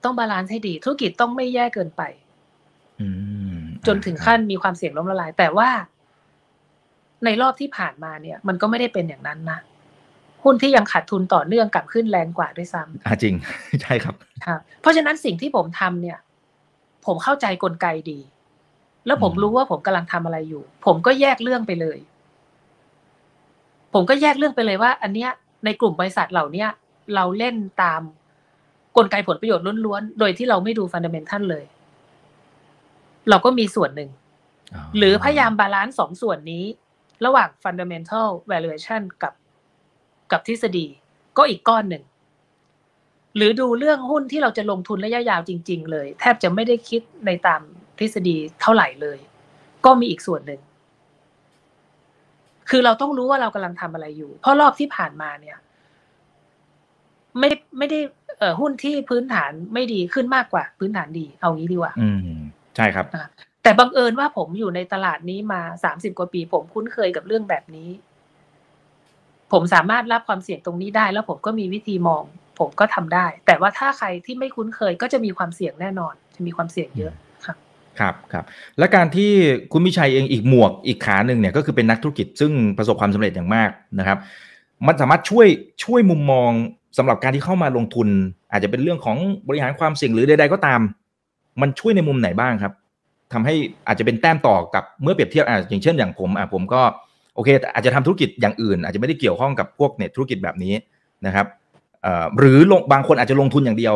ต้อง balance ให้ดี ธุรกิจต้องไม่แย่เกินไปอืมจนถึงขั้นมีความเสี่ยงล้มละลาย แต่ว่าในรอบที่ผ่านมาเนี่ย มันก็ไม่ได้เป็นอย่างนั้นนะ หุ้นที่ยังขาดทุนต่อเนื่องกลับขึ้นแรงกว่าด้วยซ้ำอ่าจริงใช่ครับครับ เพราะฉะนั้นสิ่งที่ผมทำเนี่ย ผมเข้าใจกลไกดี แล้วผมอืมรู้ว่าผมกำลังทำอะไรอยู่ ผมก็แยกเรื่องไปเลย ผมก็แยกเรื่องไปเลยว่า อันเนี้ยในกลุ่มบริษัทเหล่าเนี้ยเราเล่นตามกลไกผลประโยชน์ล้วนๆ โดยที่เราไม่ดู fundamental เลย เราก็มีส่วนหนึ่ง หรือพยายาม balance สองส่วนนี้ ระหว่าง fundamental valuation กับ กับทฤษฎีก็อีกก้อนหนึ่ง หรือดูเรื่องหุ้นที่เราจะลงทุนระยะยาวจริง ๆ เลย แทบจะไม่ได้คิดในตามทฤษฎีเท่าไหร่เลย ก็มีอีกส่วนหนึ่ง คือเราต้องรู้ว่าเรากำลังทำอะไรอยู่ เพราะรอบที่ผ่านมาเนี่ย ไม่ได้ไม่ได้เอ่อหุ้นที่พื้นฐานไม่ดีขึ้นมากกว่าพื้นฐานดี เอางี้ดีกว่า อืมใช่ครับ แต่บังเอิญว่าผมอยู่ในตลาดนี้มาสามสิบกว่าปี ผมคุ้นเคยกับเรื่องแบบนี้ ผมสามารถรับความเสี่ยงตรงนี้ได้ แล้วผมก็มีวิธีมอง ผมก็ทำได้ แต่ว่าถ้าใครที่ไม่คุ้นเคยก็จะมีความเสี่ยงแน่นอน จะมีความเสี่ยงเยอะครับครับครับและการที่คุณมิชัยเองอีกหมวกอีกขาหนึ่งเนี่ยก็คือเป็นนักธุรกิจซึ่งประสบความสำเร็จอย่างมากนะครับ มันสามารถช่วยช่วยมุมมองสำหรับการที่เข้ามาลงทุน อาจจะเป็นเรื่องของบริหารความเสี่ยงหรือใดๆก็ตาม มันช่วยในมุมไหนบ้างครับทำให้อาจจะเป็นแต้มต่อกับเมื่อเปรียบเทียบอะอย่างเช่นอย่างผมอะผมก็ โอเคอาจจะทำธุรกิจอย่างอื่น อาจจะไม่ได้เกี่ยวข้องกับพวกเนี่ยธุรกิจแบบนี้นะครับหรือลงบางคนอาจจะลงทุนอย่างเดียว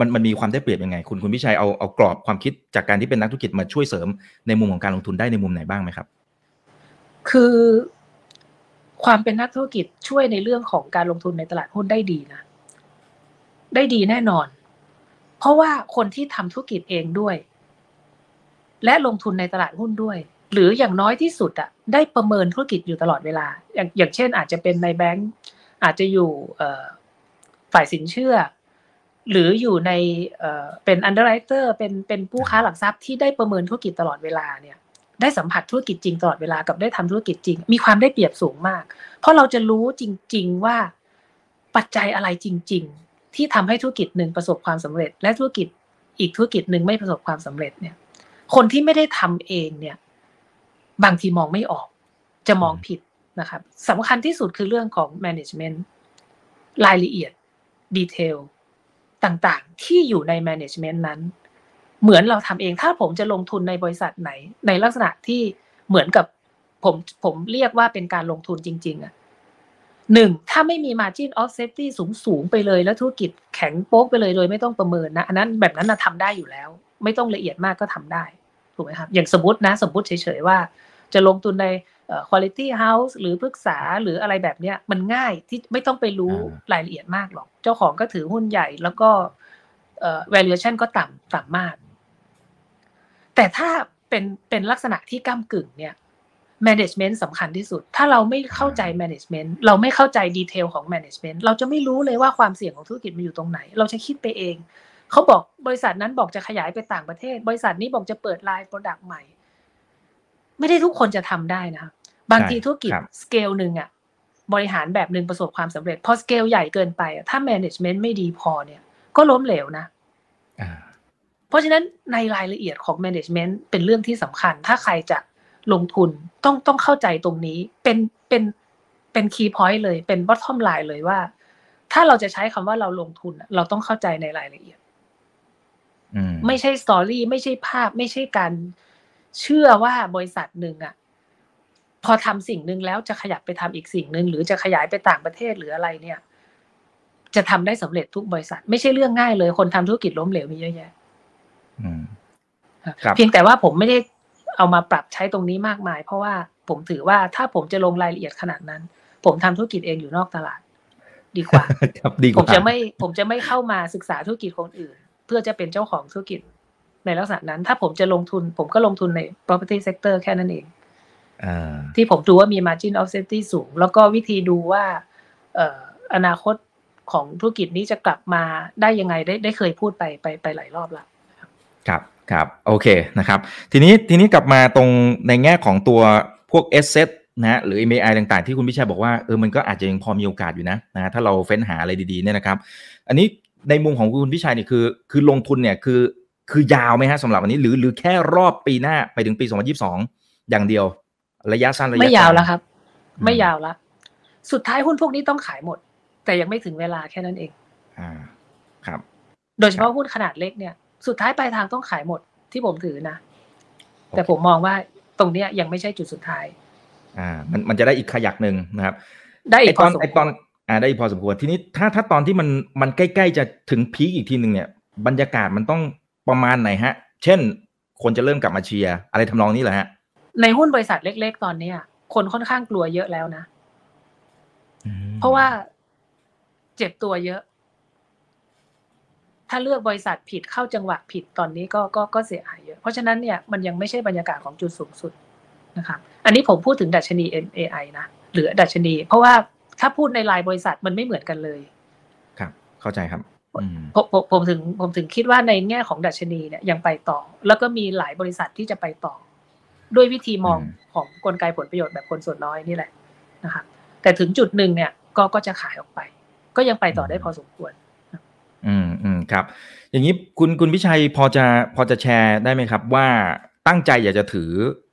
มันมันมีความได้เปรียบยังไง คุณคุณพิชัยเอาเอากรอบความคิดจากการที่เป็นนักธุรกิจมาช่วยเสริมในมุมของการลงทุนได้ในมุมไหนบ้างไหมครับ คือความเป็นนักธุรกิจช่วยในเรื่องของการลงทุนในตลาดหุ้นได้ดีนะ ได้ดีแน่นอน เพราะว่าคนที่ทำธุรกิจเองด้วย และลงทุนในตลาดหุ้นด้วย หรืออย่างน้อยที่สุดอะได้ประเมินธุรกิจอยู่ตลอดเวลา อย่างอย่างเช่น อาจจะเป็นในแบงก์อาจจะอยู่ฝ่ายสินเชื่อ หรืออยู่ในเป็น underwriter เป็นเป็นผู้ค้าหลักทรัพย์ที่ได้ประเมินธุรกิจตลอดเวลาเนี่ยได้สัมผัสธุรกิจจริงตลอดเวลากับได้ทำธุรกิจจริง มีความได้เปรียบสูงมาก เพราะเราจะรู้จริง ๆว่าปัจจัยอะไรจริง ๆ ที่ทำให้ธุรกิจหนึ่งประสบความสำเร็จ และธุรกิจอีกธุรกิจหนึ่งไม่ประสบความสำเร็จเนี่ยคนที่ไม่ได้ทำเองเนี่ย บางทีมองไม่ออก จะมองผิดนะครับสำคัญที่สุดคือเรื่องของ management รายละเอียดดีเทลต่างๆ ที่อยู่ใน management นั้น เหมือนเราทำเองถ้าผมจะลงทุนในบริษัทไหน ในลักษณะที่เหมือนกับผมผมเรียกว่าเป็นการลงทุนจริง ๆอะหนึ่งถ้าไม่มี margin of safety สูงสูงไปเลย แล้วธุรกิจแข็งโป๊กไปเลยโดยไม่ต้องประเมินนะ อันนั้นแบบนั้นนะทำได้อยู่แล้ว ไม่ต้องละเอียดมากก็ทำได้ ถูกไหมครับอย่างสมมตินะสมมติเฉยๆว่า จะลงทุนใน quality house หรือปรึกษาหรืออะไรแบบเนี้ยมันง่ายที่ไม่ต้องไปรู้รายละเอียดมากหรอก เจ้าของก็ถือหุ้นใหญ่แล้วก็ valuation ก็ต่ำต่ำมาก แต่ถ้าเป็นเป็นลักษณะที่ก้ากึ่งเนี่ย management สำคัญที่สุด ถ้าเราไม่เข้าใจ management เราไม่เข้าใจดีเทลของ management เราจะไม่รู้เลยว่าความเสี่ยงของธุรกิจมันอยู่ตรงไหน เราจะคิดไปเอง เขาบอกบริษัทนั้นบอกจะขยายไปต่างประเทศ บริษัทนี้บอกจะเปิด line product ใหม่ ไม่ได้ทุกคนจะทำได้นะคะบางทีธุรกิจสเกลหนึ่งอะบริหารแบบหนึ่งประสบความสำเร็จ พอสเกลใหญ่เกินไปถ้า management ไม่ดีพอเนี่ย ก็ล้มเหลวนะเพราะฉะนั้นในรายละเอียดของ management เป็นเรื่องที่สำคัญ ถ้าใครจะลงทุนต้องต้องเข้าใจตรงนี้เป็นเป็นเป็น key point เลยเป็น bottom line เลยว่า ถ้าเราจะใช้คำว่าเราลงทุน เราต้องเข้าใจในรายละเอียด ไม่ใช่สตอรี่ไม่ใช่ภาพ ไม่ใช่การเชื่อว่าบริษัทหนึ่งอะพอทำสิ่งหนึ่งแล้วจะขยับไปทำอีกสิ่งหนึ่งหรือจะขยายไปต่างประเทศหรืออะไรเนี่ย จะทำได้สำเร็จทุกบริษัท ไม่ใช่เรื่องง่ายเลย คนทำธุรกิจล้มเหลวมีเยอะแยะเพียงแต่ว่าผมไม่ได้เอามาปรับใช้ตรงนี้มากมาย เพราะว่าผมถือว่าถ้าผมจะลงรายละเอียดขนาดนั้น ผมทำธุรกิจเองอยู่นอกตลาด ดีกว่าผมจะไม่ผมจะไม่เข้ามาศึกษาธุรกิจคนอื่น เพื่อจะเป็นเจ้าของธุรกิจในลักษณะนั้น ถ้าผมจะลงทุน ผมก็ลงทุนใน property sector แค่นั้นเองที่ผมดูว่ามี margin of safety สูง แล้วก็วิธีดูว่าอนาคตของธุรกิจนี้จะกลับมาได้ยังไงได้ได้เคยพูดไปไปไปหลายรอบแล้วครับครับโอเคนะครับทีนี้ทีนี้กลับมาตรงในแง่ของตัวพวก S set นะหรือ MAI ต่างๆ ที่คุณพิชัยบอกว่าเออมันก็อาจจะยังพอมีโอกาสอยู่นะนะถ้าเราเฟ้นหาอะไรดีๆเนี่ยนะครับ อันนี้ ในมุมของคุณพิชัยเนี่ยคือ คือลงทุนเนี่ยคือคือยาวไหมฮะสำหรับวันนี้หรือหรือแค่รอบปีหน้าไปถึงปี 2022 อย่างเดียว ระยะสั้นระยะไม่ยาวแล้วครับ ไม่ยาวละสุดท้ายหุ้นพวกนี้ต้องขายหมด แต่ยังไม่ถึงเวลาแค่นั้นเอง อ่าครับ โดยเฉพาะหุ้นขนาดเล็กเนี่ย สุดท้ายปลายทางต้องขายหมดที่ผมถือนะ แต่ผมมองว่าตรงเนี้ยยังไม่ใช่จุดสุดท้าย อ่า มันมันจะได้อีกขยักหนึ่งนะครับ ได้อีกตอนไอตอน อ่าได้พอสมควรทีนี้ถ้าถ้าตอนที่มันมันใกล้ ๆ จะถึงพีคอีกทีหนึ่งเนี่ย บรรยากาศมันต้องประมาณไหนฮะ เช่น คนจะเริ่มกลับมาเชียร์อะไรทำนองนี้เหรอฮะ ในหุ้นบริษัทเล็ก ๆ ตอนเนี้ยคนค่อนข้างกลัวเยอะแล้วนะ เพราะว่าเจ็บตัวเยอะ ถ้าเลือกบริษัทผิดเข้าจังหวะผิดตอนนี้ก็ก็ก็เสียหายเยอะ เพราะฉะนั้นเนี่ยมันยังไม่ใช่บรรยากาศของจุดสูงสุดนะครับ อันนี้ผมพูดถึงดัชนี MAI นะหรือดัชนี เพราะว่า ถ้าพูดในรายบริษัทมันไม่เหมือนกันเลย ครับ เข้าใจครับผมผมผมถึงผมถึงคิดว่าในแง่ของดัชนีเนี่ยยังไปต่อ แล้วก็มีหลายบริษัทที่จะไปต่อ ด้วยวิธีมองของกลไกผลประโยชน์แบบคนส่วนน้อยนี่แหละนะครับแต่ถึงจุดหนึ่งเนี่ยก็ก็จะขายออกไป ก็ยังไปต่อได้พอสมควร อืมอืมครับ อย่างนี้คุณคุณพิชัยพอจะพอจะแชร์ได้ไหมครับ ว่าตั้งใจอยากจะถือ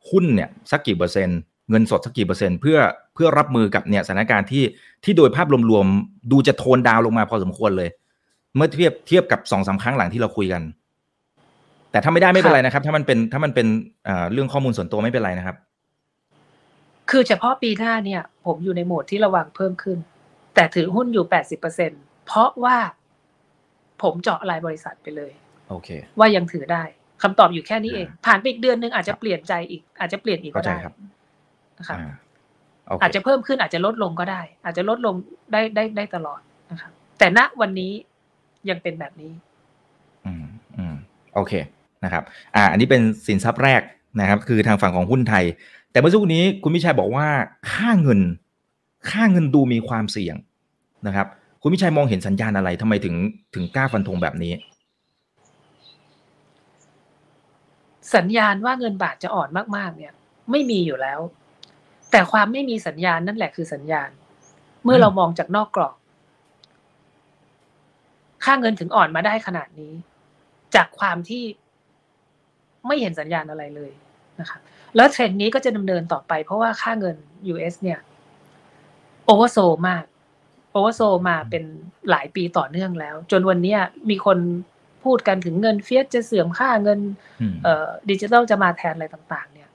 หุ้นเนี่ย สักกี่เปอร์เซ็นต์เงินสดสักกี่เปอร์เซ็นต์เพื่อ เพื่อรับมือกับเนี่ยสถานการณ์ที่ที่โดยภาพรวมๆดูจะโทนดาวลงมาพอสมควรเลย เมื่อเทียบเทียบกับสองสาครั้งหลังที่เราคุยกัน แต่ถ้าไม่ได้ไม่เป็นไรนะครับ ถ้ามันเป็นถ้ามันเป็นเรื่องข้อมูลส่วนตัวไม่เป็นไรนะครับ คือเฉพาะปีหน้าเนี่ย ผมอยู่ในโหมดที่ระวังเพิ่มขึ้น แต่ถือหุ้นอยู่แปดสิบเปอร์เซ็นเพราะว่าผมเจาะรายบริษัทไปเลย โอเค ว่ายังถือได้คำตอบอยู่แค่นี้เอง ผ่านไปอีกเดือนนึงอาจจะเปลี่ยนใจอีก อาจจะเปลี่ยนอีกก็ได้นะครับ อาจจะเพิ่มขึ้นอาจจะลดลงก็ได้ อาจจะลดลงได้ได้ได้ตลอดนะครับแต่ณวันนี้ยังเป็นแบบนี้ อืมอืมโอเคนะครับ อ่า อันนี้เป็นสินทรัพย์แรกนะครับ คือทางฝั่งของหุ้นไทย แต่เมื่อสักครู่นี้คุณพิชัยบอกว่าค่าเงิน ค่าเงินดูมีความเสี่ยงนะครับ คุณพิชัยมองเห็นสัญญาณอะไรทำไมถึงถึงกล้าฟันธงแบบนี้ สัญญาณว่าเงินบาทจะอ่อนมากๆ เนี่ย ไม่มีอยู่แล้ว แต่ความไม่มีสัญญาณนั่นแหละคือสัญญาณ เมื่อเรามองจากนอกกรอบ ค่าเงินถึงอ่อนมาได้ขนาดนี้ จากความที่ไม่เห็นสัญญาณอะไรเลยนะคะแล้วเทรนด์นี้ก็จะดำเนินต่อไป เพราะว่าค่าเงิน US เนี่ย oversold มาก oversold มาเป็นหลายปีต่อเนื่องแล้ว จนวันนี้มีคนพูดกันถึงเงิน fiat จะเสื่อมค่าเงินเอ่อดิจิทัลจะมาแทนอะไรต่าง ๆ เนี่ย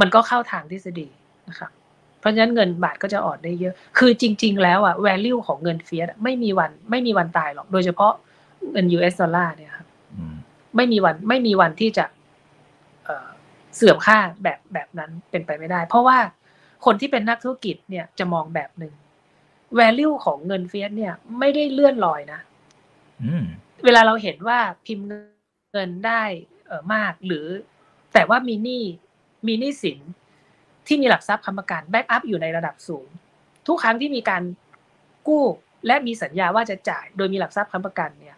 มันก็เข้าทางทฤษฎี นะครับเพราะฉะนั้นเงินบาทก็จะอ่อนได้เยอะ คือจริง ๆ แล้วอะ value ของเงิน fiat ไม่มีวันไม่มีวันตายหรอก โดยเฉพาะเงิน US ดอลลาร์เนี่ยครับไม่มีวันไม่มีวันที่จะเสื่อมค่าแบบแบบนั้นเป็นไปไม่ได้ เพราะว่าคนที่เป็นนักธุรกิจเนี่ยจะมองแบบหนึ่ง value ของเงิน fiat เนี่ย ไม่ได้เลื่อนลอยนะเวลาเราเห็นว่าพิมพ์เงินได้เออมากหรือแต่ว่ามีหนี้มีหนี้สิน ที่มีหลักทรัพย์ค้ำประกัน backup อยู่ในระดับสูง ทุกครั้งที่มีการกู้และมีสัญญาว่าจะจ่าย โดยมีหลักทรัพย์ค้ำประกันเนี่ย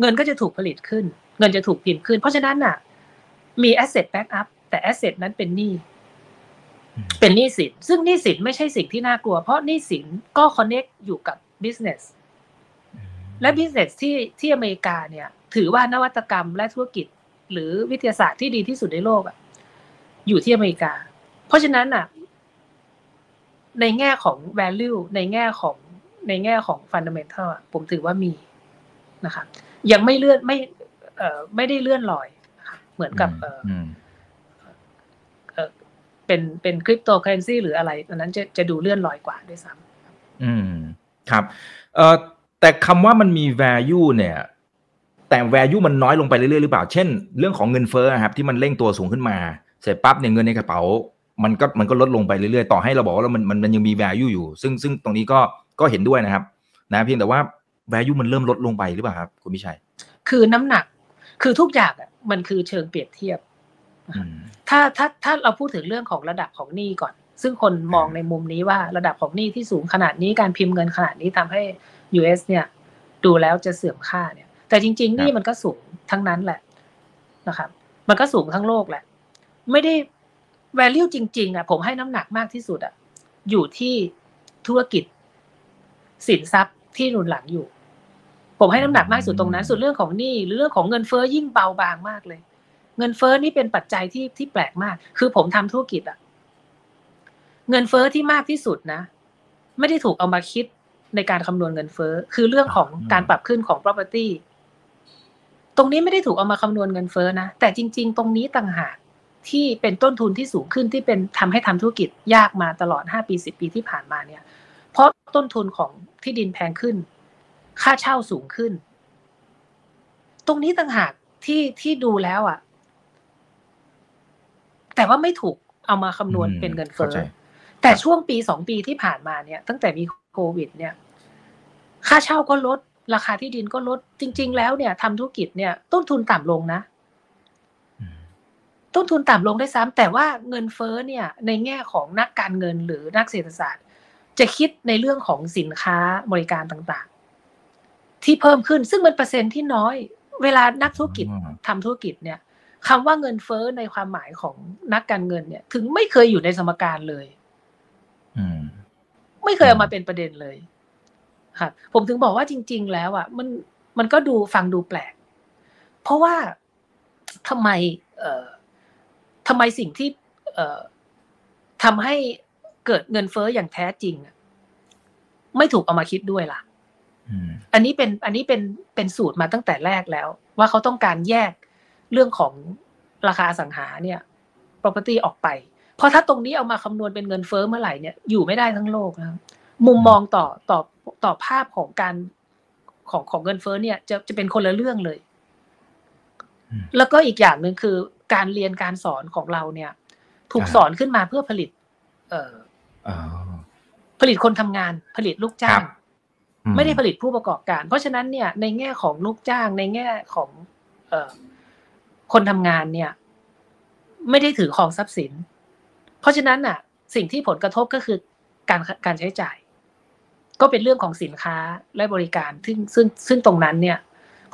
เงินก็จะถูกผลิตขึ้น เงินจะถูกพิมพ์ขึ้น เพราะฉะนั้นน่ะ มี asset backup แต่ asset นั้นเป็นหนี้เป็นหนี้สิน ซึ่งหนี้สินไม่ใช่สิ่งที่น่ากลัว เพราะหนี้สินก็ connect อยู่กับ business และ business ที่ที่อเมริกาเนี่ย ถือว่านวัตกรรมและธุรกิจ หรือวิทยาศาสตร์ที่ดีที่สุดในโลกอะอยู่ที่อเมริกา เพราะฉะนั้นอะ ในแง่ของ value ในแง่ของในแง่ของ fundamental ผมถือว่ามีนะคะยังไม่เลื่อนไม่เอ่อไม่ได้เลื่อนลอยเหมือนกับ เออเป็นเป็นคริปโตเคอเรนซีหรืออะไรอันนั้นจะจะดูเลื่อนลอยกว่าด้วยซ้ำอืม ครับ เอ่อแต่คำว่ามันมี value เนี่ยแต่ value มันน้อยลงไปเรื่อยๆหรือเปล่า เช่น เรื่องของเงินเฟ้อครับที่มันเร่งตัวสูงขึ้นมา เสร็จปั๊บเนี่ยเงินในกระเป๋า มันก็มันก็ลดลงไปเรื่อยๆ ต่อให้เราบอกว่ามันมันมันยังมี value อยู่ ซึ่งซึ่งตรงนี้ก็ก็เห็นด้วยนะครับ นะเพียงแต่ว่า value มันเริ่มลดลงไปหรือเปล่าครับคุณพิชัย คือน้ำหนักคือทุกอย่างอะมันคือเชิงเปรียบเทียบ ถ้าถ้าถ้าเราพูดถึงเรื่องของระดับของหนี้ก่อน ซึ่งคนมองในมุมนี้ว่าระดับของหนี้ที่สูงขนาดนี้การพิมพ์เงินขนาดนี้ทำให้ US เนี่ย ดูแล้วจะเสื่อมค่าเนี่ย แต่จริงๆนี่มันก็สูงทั้งนั้นแหละนะครับ มันก็สูงทั้งโลกแหละ ไม่ได้ value จริง ๆอะผมให้น้ำหนักมากที่สุดอะอยู่ที่ธุรกิจ สินทรัพย์ที่รุนหลังอยู่ ผมให้น้ำหนักมากสุดตรงนั้น ส่วนเรื่องของหนี้หรือเรื่องของเงินเฟ้อยิ่งเบาบางมากเลย เงินเฟ้อนี่เป็นปัจจัยที่ที่แปลกมาก คือผมทำธุรกิจอะเงินเฟ้อที่มากที่สุดนะ ไม่ได้ถูกเอามาคิดในการคำนวณเงินเฟ้อคือเรื่องของการปรับขึ้นของ property ตรงนี้ไม่ได้ถูกเอามาคำนวณเงินเฟ้อนะ แต่จริง ๆ ตรงนี้ต่างหาก ที่เป็นต้นทุนที่สูงขึ้นที่เป็นทำให้ทำธุรกิจยากมาตลอดห้าปีสิบปีที่ผ่านมาเนี่ย เพราะต้นทุนของที่ดินแพงขึ้น ค่าเช่าสูงขึ้น ตรงนี้ต่างหากที่ที่ดูแล้วอะ แต่ว่าไม่ถูกเอามาคำนวณเป็นเงินเฟ้อแต่ช่วงปีสองปีที่ผ่านมาเนี่ย ตั้งแต่มีโควิด เนี่ย ค่าเช่าก็ลด ราคาที่ดินก็ลดจริง ๆ แล้วเนี่ยทำธุรกิจเนี่ย ต้นทุนต่ำลงนะ ต้นทุนต่ำลงได้ซ้ำแต่ว่าเงินเฟ้อเนี่ยในแง่ของนักการเงินหรือนักเศรษฐศาสตร์ จะคิดในเรื่องของสินค้าบริการต่างๆ ที่เพิ่มขึ้นซึ่งมันเปอร์เซ็นต์ที่น้อย เวลานักธุรกิจทำธุรกิจเนี่ยคำว่าเงินเฟ้อในความหมายของนักการเงินเนี่ย ถึงไม่เคยอยู่ในสมการเลยไม่เคยเอามาเป็นประเด็นเลยค่ะผมถึงบอกว่าจริง ๆ แล้วอะ มันมันก็ดูฟังดูแปลก เพราะว่าทำไม เอ่อ ทำไมสิ่งที่เอ่อทำให้เกิดเงินเฟ้ออย่างแท้จริงไม่ถูกเอามาคิดด้วยล่ะอันนี้เป็นอันนี้เป็นเป็นสูตรมาตั้งแต่แรกแล้ว ว่าเขาต้องการแยกเรื่องของราคาสังหาเนี่ย property ออกไป เพราะถ้าตรงนี้เอามาคำนวณเป็นเงินเฟ้อเมื่อไหร่เนี่ยอยู่ไม่ได้ทั้งโลกนะมุมมองต่อต่อต่อภาพของการของของเงินเฟ้อเนี่ย จะจะเป็นคนละเรื่องเลย แล้วก็อีกอย่างหนึ่งคือ การเรียนการสอนของเราเนี่ย ถูกสอนขึ้นมาเพื่อผลิต เอ่อผลิตคนทำงานผลิตลูกจ้าง ไม่ได้ผลิตผู้ประกอบการ เพราะฉะนั้นเนี่ยในแง่ของลูกจ้างในแง่ของ เอ่อคนทำงานเนี่ย ไม่ได้ถือของทรัพย์สิน เพราะฉะนั้นอะ สิ่งที่ผลกระทบก็คือการการใช้จ่าย ก็เป็นเรื่องของสินค้าและบริการซึ่งซึ่งซึ่งตรงนั้นเนี่ย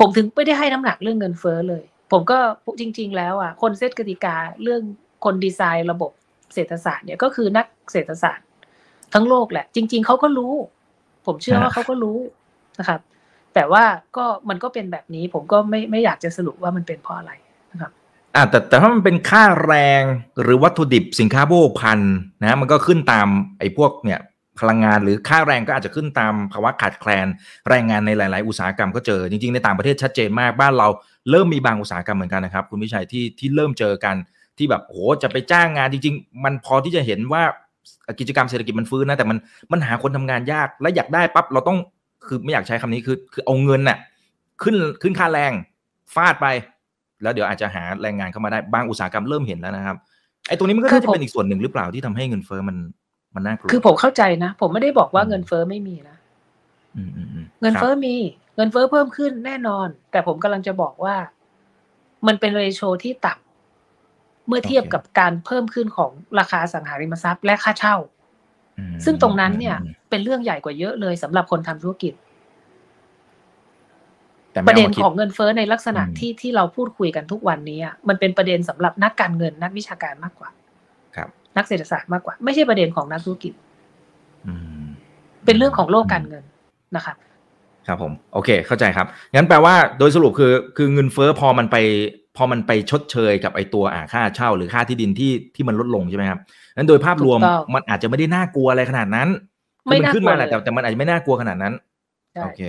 ผมถึงไม่ได้ให้น้ำหนักเรื่องเงินเฟ้อเลย ผมก็จริง ๆ แล้วอะคนเซตกติกาเรื่องคนดีไซน์ระบบเศรษฐศาสตร์เนี่ยก็คือนักเศรษฐศาสตร์ ทั้งโลกแหละ จริง ๆเขาก็รู้ ผมเชื่อว่าเขาก็รู้นะครับ แต่ว่าก็มันก็เป็นแบบนี้ ผมก็ไม่ไม่อยากจะสรุปว่ามันเป็นเพราะอะไรนะครับอ่าแต่แต่ถ้ามันเป็นค่าแรงหรือวัตถุดิบสินค้าโภคภัณฑ์นะมันก็ขึ้นตามไอ้พวกเนี่ยพลังงานหรือค่าแรงก็อาจจะขึ้นตามภาวะขาดแคลนแรงงานในหลาย ๆ อุตสาหกรรมก็เจอจริง ๆ ในต่างประเทศชัดเจนมากบ้านเรา เริ่มมีบางอุตสาหกรรมเหมือนกันนะครับ คุณวิชัยที่ที่เริ่มเจอกันที่แบบโหจะไปจ้างงานจริง ๆ มันพอที่จะเห็นว่ากิจกรรมเศรษฐกิจมันฟื้นนะแต่มันมันหาคนทำงานยากและอยากได้ปั๊บเราต้องคือไม่อยากใช้คำนี้คือคือเอาเงินน่ะขึ้นขึ้นค่าแรงฟาดไป แล้วเดี๋ยวอาจจะหาแรงงานเข้ามาได้บางอุตสาหกรรมเริ่มเห็นแล้วนะครับไอ้ตรงนี้มันก็น่าจะเป็นอีกส่วนหนึ่งหรือเปล่าที่ทำให้เงินเฟ้อมันมันน่ากลัวคือผมเข้าใจนะ ผมไม่ได้บอกว่าเงินเฟ้อไม่มีนะอืมอืมอืมเงินเฟ้อครับมี เงินเฟ้อเพิ่มขึ้นแน่นอน แต่ผมกำลังจะบอกว่า มันเป็นเรโชที่ต่ำเมื่อเทียบกับการเพิ่มขึ้นของราคาอสังหาริมทรัพย์และค่าเช่าอืมซึ่งตรงนั้นเนี่ยอืมเป็นเรื่องใหญ่กว่าเยอะเลยสำหรับคนทำธุรกิจแต่ปไม่ระเด็นอามาคิดของเงินเฟ้อในลักษณะอืมที่ที่เราพูดคุยกันทุกวันนี้อะมันเป็นประเด็นสำหรับนักการเงินนักวิชาการมากกว่า ครับ นักเศรษฐศาสตร์มากกว่า ไม่ใช่ประเด็นของนักธุรกิจอืมเป็นเรื่องของโลกการเงินนะครับ ครับผมโอเคเข้าใจครับงั้นแปลว่าโดยสรุปคือคือเงินเฟ้อพอมันไปพอมันไปชดเชยกับไอตัวอ่าค่าเช่า หรือค่าที่ดินที่ที่มันลดลงใช่ไหมครับนั้นโดยภาพรวมถูกต้องมันอาจจะไม่ได้น่ากลัวอะไรขนาดนั้นไม่คือมันน่ากลัวขึ้นมาแหละเลยแต่แต่มันอาจจะไม่น่ากลัวขนาดนั้นใช่โอเค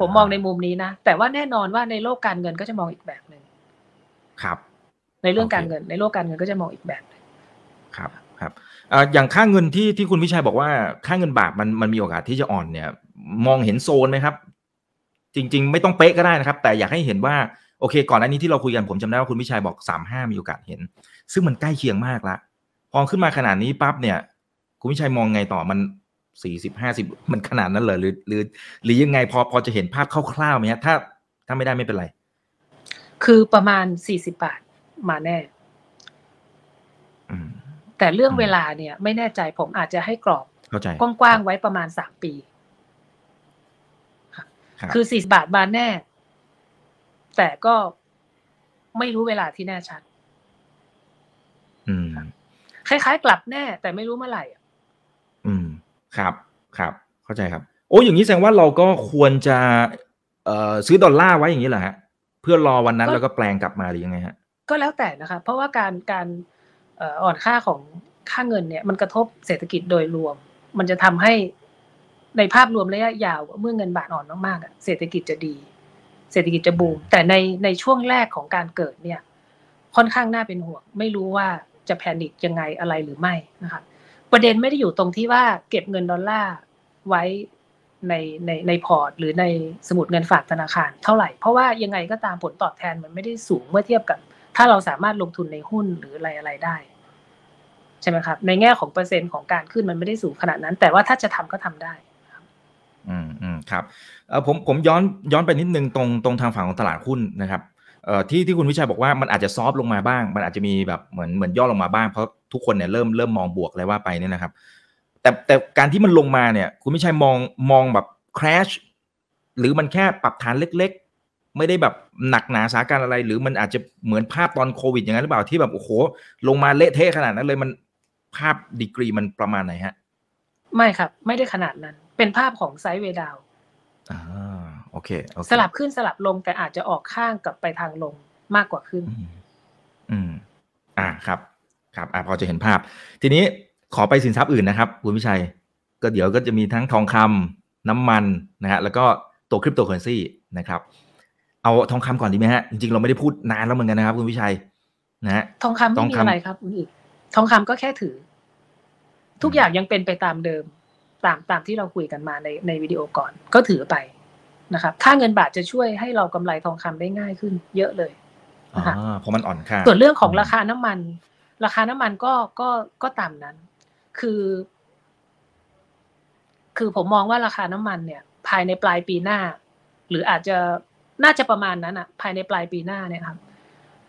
ผมมองในมุมนี้นะ แต่ว่าแน่นอนว่าในโลกการเงินก็จะมองอีกแบบหนึ่งครับ ในเรื่องโอเคการเงิน ในโลกการเงินก็จะมองอีกแบบหนึ่งครับครับเอ่ออย่างค่าเงินที่ที่คุณวิชัยบอกว่าค่าเงินบาทมันมันมีโอกาสที่จะอ่อนเนี่ย มองเห็นโซนไหมครับ จริง ๆ ไม่ต้องเป๊ะก็ได้นะครับ แต่อยากให้เห็นว่าโอเค ก่อนอันนี้ที่เราคุยกันผมจำได้ว่าคุณวิชัยบอกสามห้ามีโอกาสเห็น ซึ่งมันใกล้เคียงมากละพอขึ้นมาขนาดนี้ปั๊บเนี่ย คุณวิชัยมองไงต่อมันสี่สิบห้าสิบมันขนาดนั้นเลยหรือหรือ หรือยังไงพอพอจะเห็นภาพคร่าวๆไหมฮะถ้าถ้าไม่ได้ไม่เป็นไร คือประมาณสี่สิบบาทมาแน่ แต่เรื่องอืมเวลาเนี่ย ไม่แน่ใจผมอาจจะให้กรอบเข้าใจกว้างๆไว้ประมาณสามปีครับคือสี่สิบาทมาแน่ แต่ก็ไม่รู้เวลาที่แน่ชัดอืมคล้ายๆ กลับแน่ แต่ไม่รู้เมื่อไหร่อะอืม ครับ ครับ เข้าใจครับ โอ้อย่างนี้แสดงว่าเราก็ควรจะ เอ่อซื้อดอลลาร์ไว้อย่างนี้เหรอฮะ เพื่อรอวันนั้นแล้วก็แปลงกลับมาหรือยังไงฮะ ก็แล้วแต่นะคะ เพราะว่าการการเอ่อนค่าของค่าเงินเนี่ย มันกระทบเศรษฐกิจโดยรวม มันจะทำให้ในภาพรวมระยะยาวเมื่อเงินบาทอ่อนมากๆเศรษฐกิจจะดี เศรษฐกิจจะบูมแต่ในในช่วงแรกของการเกิดเนี่ย ค่อนข้างน่าเป็นห่วง ไม่รู้ว่าจะแพนิคยังไงอะไรหรือไม่นะคะประเด็นไม่ได้อยู่ตรงที่ว่าเก็บเงินดอลลาร์ไว้ในในในพอร์ต หรือในสมุดเงินฝากธนาคารเท่าไหร่ เพราะว่ายังไงก็ตามผลตอบแทนมันไม่ได้สูงเมื่อเทียบกับ ถ้าเราสามารถลงทุนในหุ้นหรืออะไรอะไรได้ ใช่ไหมครับ ในแง่ของเปอร์เซ็นต์ของการขึ้นมันไม่ได้สูงขนาดนั้น แต่ว่าถ้าจะทำก็ทำได้อืมอืมครับเออผมผมย้อนย้อนไปนิดนึงตรงตรงทางฝั่งของตลาดหุ้นนะครับเอ่อที่ที่คุณวิชัยบอกว่ามันอาจจะซอฟลงมาบ้าง มันอาจจะมีแบบเหมือนเหมือนย่อลงมาบ้างเพราะทุกคนเนี่ยเริ่มเริ่มมองบวกอะไรว่าไปเนี่ยนะครับ แต่แต่การที่มันลงมาเนี่ย คุณวิชัยมองมองแบบ crash หรือมันแค่ปรับฐานเล็ก ไม่ได้แบบหนักหนาสาการอะไร หรือมันอาจจะเหมือนภาพตอนโควิดอย่างนั้นหรือเปล่าที่แบบโอ้โหลงมาเละเทะขนาดนั้นเลยมันภาพดีกรีมันประมาณไหนฮะ ไม่ครับ ไม่ได้ขนาดนั้น เป็นภาพของไซด์เวย์ดาวน์อ่าโอเคโอเค สลับขึ้นสลับลงแต่อาจจะออกข้างกับไปทางลงมากกว่าขึ้นอืมอืม อ่าครับ ครับ อ่าพอจะเห็นภาพ ทีนี้ขอไปสินทรัพย์อื่นนะครับคุณวิชัย ก็เดี๋ยวก็จะมีทั้งทองคำน้ำมันนะฮะแล้วก็ตัวคริปโตเคอเรนซีนะครับ เอาทองคำก่อนดีไหมฮะ จริงๆ เราไม่ได้พูดนานแล้วเหมือนกันนะครับ คุณวิชัยนะฮะทองคำทไม่มีอะไรครับคุณอีกทองคำก็แค่ถือ ทุกอย่างยังเป็นไปตามเดิม ตามตามที่เราคุยกันมาในในวิดีโอก่อน ก็ถือไปนะครับค่าเงินบาทจะช่วยให้เรากำไรทองคำได้ง่ายขึ้น เยอะเลยอ่าเพราะมันอ่อนค่าส่วนเรื่องของราคาน้ำมัน ราคาน้ำมันก็ก็ก็ตามนั้น คือ คือผมมองว่าราคาน้ำมันเนี่ย ภายในปลายปีหน้า หรืออาจจะ น่าจะประมาณนั้นอะ ภายในปลายปีหน้าเนี่ยครับ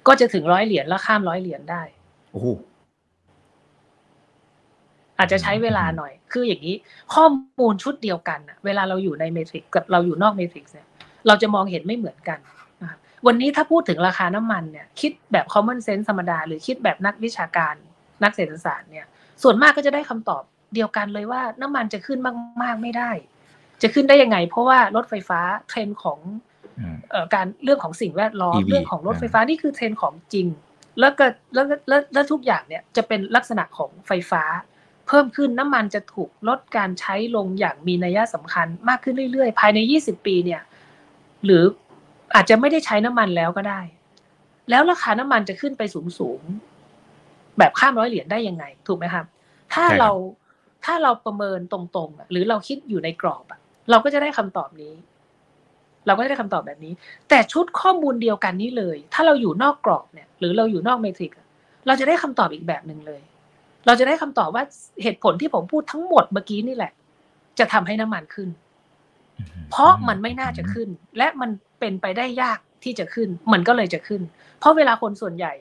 ก็จะถึงร้อยเหรียญแล้วข้ามร้อยเหรียญได้โอ้โหอาจจะใช้เวลาหน่อย คืออย่างนี้ ข้อมูลชุดเดียวกันน่ะเวลาเราอยู่ในเมทริกกับเราอยู่นอกเมทริกเนี่ย เราจะมองเห็นไม่เหมือนกันนะครับวันนี้ถ้าพูดถึงราคาน้ำมันเนี่ย คิดแบบ common sense ธรรมดา หรือคิดแบบนักวิชาการ นักเศรษฐศาสตร์เนี่ย ส่วนมากก็จะได้คำตอบเดียวกันเลยว่าน้ำมันจะขึ้นมาก ๆ ไม่ได้ จะขึ้นได้ยังไง เพราะว่ารถไฟฟ้าเทรนด์ของอืมเอ่อ การเรื่องของสิ่งแวดล้อม EV เรื่องของรถไฟฟ้านี่คือเทรนด์ของจริง แล้วก็แล้วก็แล้วแล้วทุกอย่างเนี่ยจะเป็นลักษณะของไฟฟ้า เพิ่มขึ้นน้ำมันจะถูกลดการใช้ลงอย่างมีนัยสำคัญมากขึ้นเรื่อยๆ ภายใน 20 ปีเนี่ยหรืออาจจะไม่ได้ใช้น้ำมันแล้วก็ได้ แล้วราคาน้ำมันจะขึ้นไปสูงๆแบบข้ามร้อยเหรียญได้ยังไง ถูกไหมครับ ถ้าเราถ้าเราประเมินตรงๆ หรือเราคิดอยู่ในกรอบอะเราก็จะได้คำตอบนี้ เราก็จะได้คำตอบแบบนี้ แต่ชุดข้อมูลเดียวกันนี้เลย ถ้าเราอยู่นอกกรอบเนี่ย หรือเราอยู่นอกเมทริกเราจะได้คำตอบอีกแบบหนึ่งเลย เราจะได้คำตอบว่าเหตุผลที่ผมพูดทั้งหมดเมื่อกี้นี่แหละ จะทำให้น้ำมันขึ้น เพราะมันไม่น่าจะขึ้น และมันเป็นไปได้ยากที่จะขึ้น มันก็เลยจะขึ้น เพราะเวลาคนส่วนใหญ่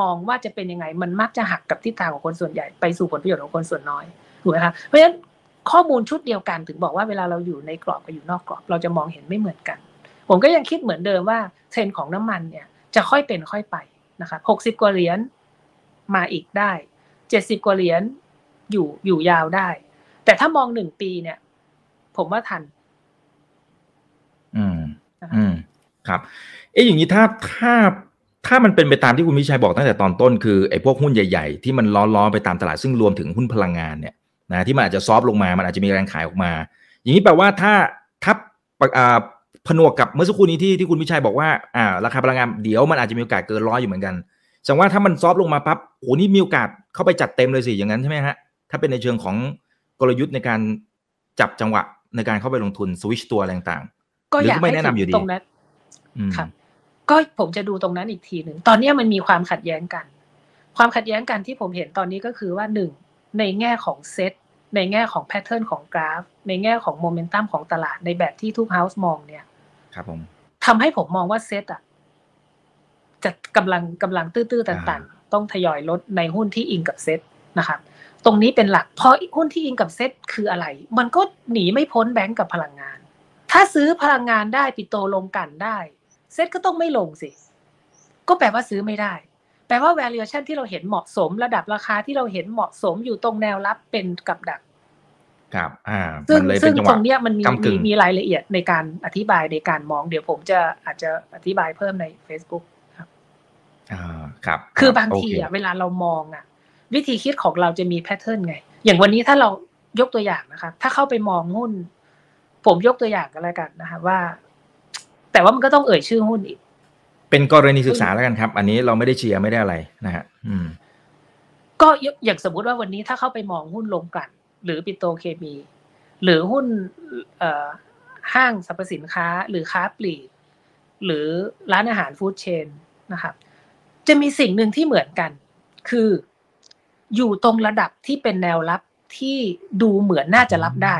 มองว่าจะเป็นยังไง มันมักจะหักกับทิศทางของคนส่วนใหญ่ไปสู่ผลประโยชน์ของคนส่วนน้อยถูกไหมคะเพราะฉะนั้น ข้อมูลชุดเดียวกัน ถึงบอกว่าเวลาเราอยู่ในกรอบกับอยู่นอกกรอบ เราจะมองเห็นไม่เหมือนกัน ผมก็ยังคิดเหมือนเดิมว่าเทรนของน้ำมันเนี่ยจะค่อยเป็นค่อยไปนะคะหกสิบกว่าเหรียญมาอีกได้เจ็ดสิบกว่าเหรียญอยู่อยู่ยาวได้ แต่ถ้ามองหนึ่งปีเนี่ย ผมว่าทัน อืมอืมครับ เอ๊ะอย่างนี้ถ้าถ้าถ้ามันเป็นไปตามที่คุณมิชัยบอกตั้งแต่ตอนต้นคือไอ้พวกหุ้นใหญ่ ๆ ที่มันล้อๆไปตามตลาดซึ่งรวมถึงหุ้นพลังงานเนี่ย นะที่มันอาจจะซอฟลงมา มันอาจจะมีแรงขายออกมา อย่างนี้แปลว่าถ้าถ้าผนวกกับเมื่อสักครู่นี้ที่ที่คุณมิชัยบอกว่าอ่าราคาพลังงานเดี๋ยวมันอาจจะมีโอกาสเกินร้อยอยู่เหมือนกันแสดงว่าถ้ามัน soft ลงมาปั๊บโอ้นี่มีโอกาสเข้าไปจัดเต็มเลยสิอย่างนั้นใช่ไหมฮะถ้าเป็นในเชิงของกลยุทธ์ในการจับจังหวะในการเข้าไปลงทุนสวิชตัวอะไรต่างๆก็อยากไม่แนะนำอยู่ดีตรงนั้นครับก็ผมจะดูตรงนั้นอีกทีหนึ่งตอนนี้มันมีความขัดแย้งกัน ความขัดแย้งกันที่ผมเห็นตอนนี้ก็คือว่าหนึ่ง ในแง่ของเซตในแง่ของ pattern ของกราฟ ในแง่ของโมเมนตัมของตลาดในแบบที่ทุก house มองเนี่ยครับผมทำให้ผมมองว่าเซตอะจะกำลังกำลังตื้อๆต่างๆต้องทยอยลดในหุ้นที่อิงกับเซตนะครับตรงนี้เป็นหลักเพราะหุ้นที่อิงกับเซตคืออะไร มันก็หนีไม่พ้นแบงก์กับพลังงาน ถ้าซื้อพลังงานได้ปิโตลงกันได้ เซ็ตก็ต้องไม่ลงสิ ก็แปลว่าซื้อไม่ได้ แปลว่า valuation ที่เราเห็นเหมาะสม ระดับราคาที่เราเห็นเหมาะสมอยู่ตรงแนวรับเป็นกับดัก ครับ อ่าซึ่งซึ่งตรงเนี้ยมันมีมีมีรายละเอียดในการอธิบายในการมอง เดี๋ยวผมจะอาจจะอธิบายเพิ่มใน Facebook ครับอ่าครับ คือบางทีอะเวลาเรามองอะ วิธีคิดของเราจะมีแพทเทิร์นไง อย่างวันนี้ถ้าเรายกตัวอย่างนะคะ ถ้าเข้าไปมองหุ้น ผมยกตัวอย่างกันแล้วกันนะคะว่า แต่ว่ามันก็ต้องเอ่ยชื่อหุ้นอีก เป็นกรณีศึกษาแล้วกันครับ อันนี้เราไม่ได้เชียร์ไม่ได้อะไรนะฮะอืม ก็อย่างสมมุติว่าวันนี้ถ้าเข้าไปมองหุ้นลงกันหรือปิโตเคมี หรือหุ้นเอ่อห้างสรรพสินค้า หรือค้าปลีก หรือร้านอาหารฟู้ดเชนนะครับจะมีสิ่งหนึ่งที่เหมือนกัน คืออยู่ตรงระดับที่เป็นแนวรับที่ดูเหมือนน่าจะรับได้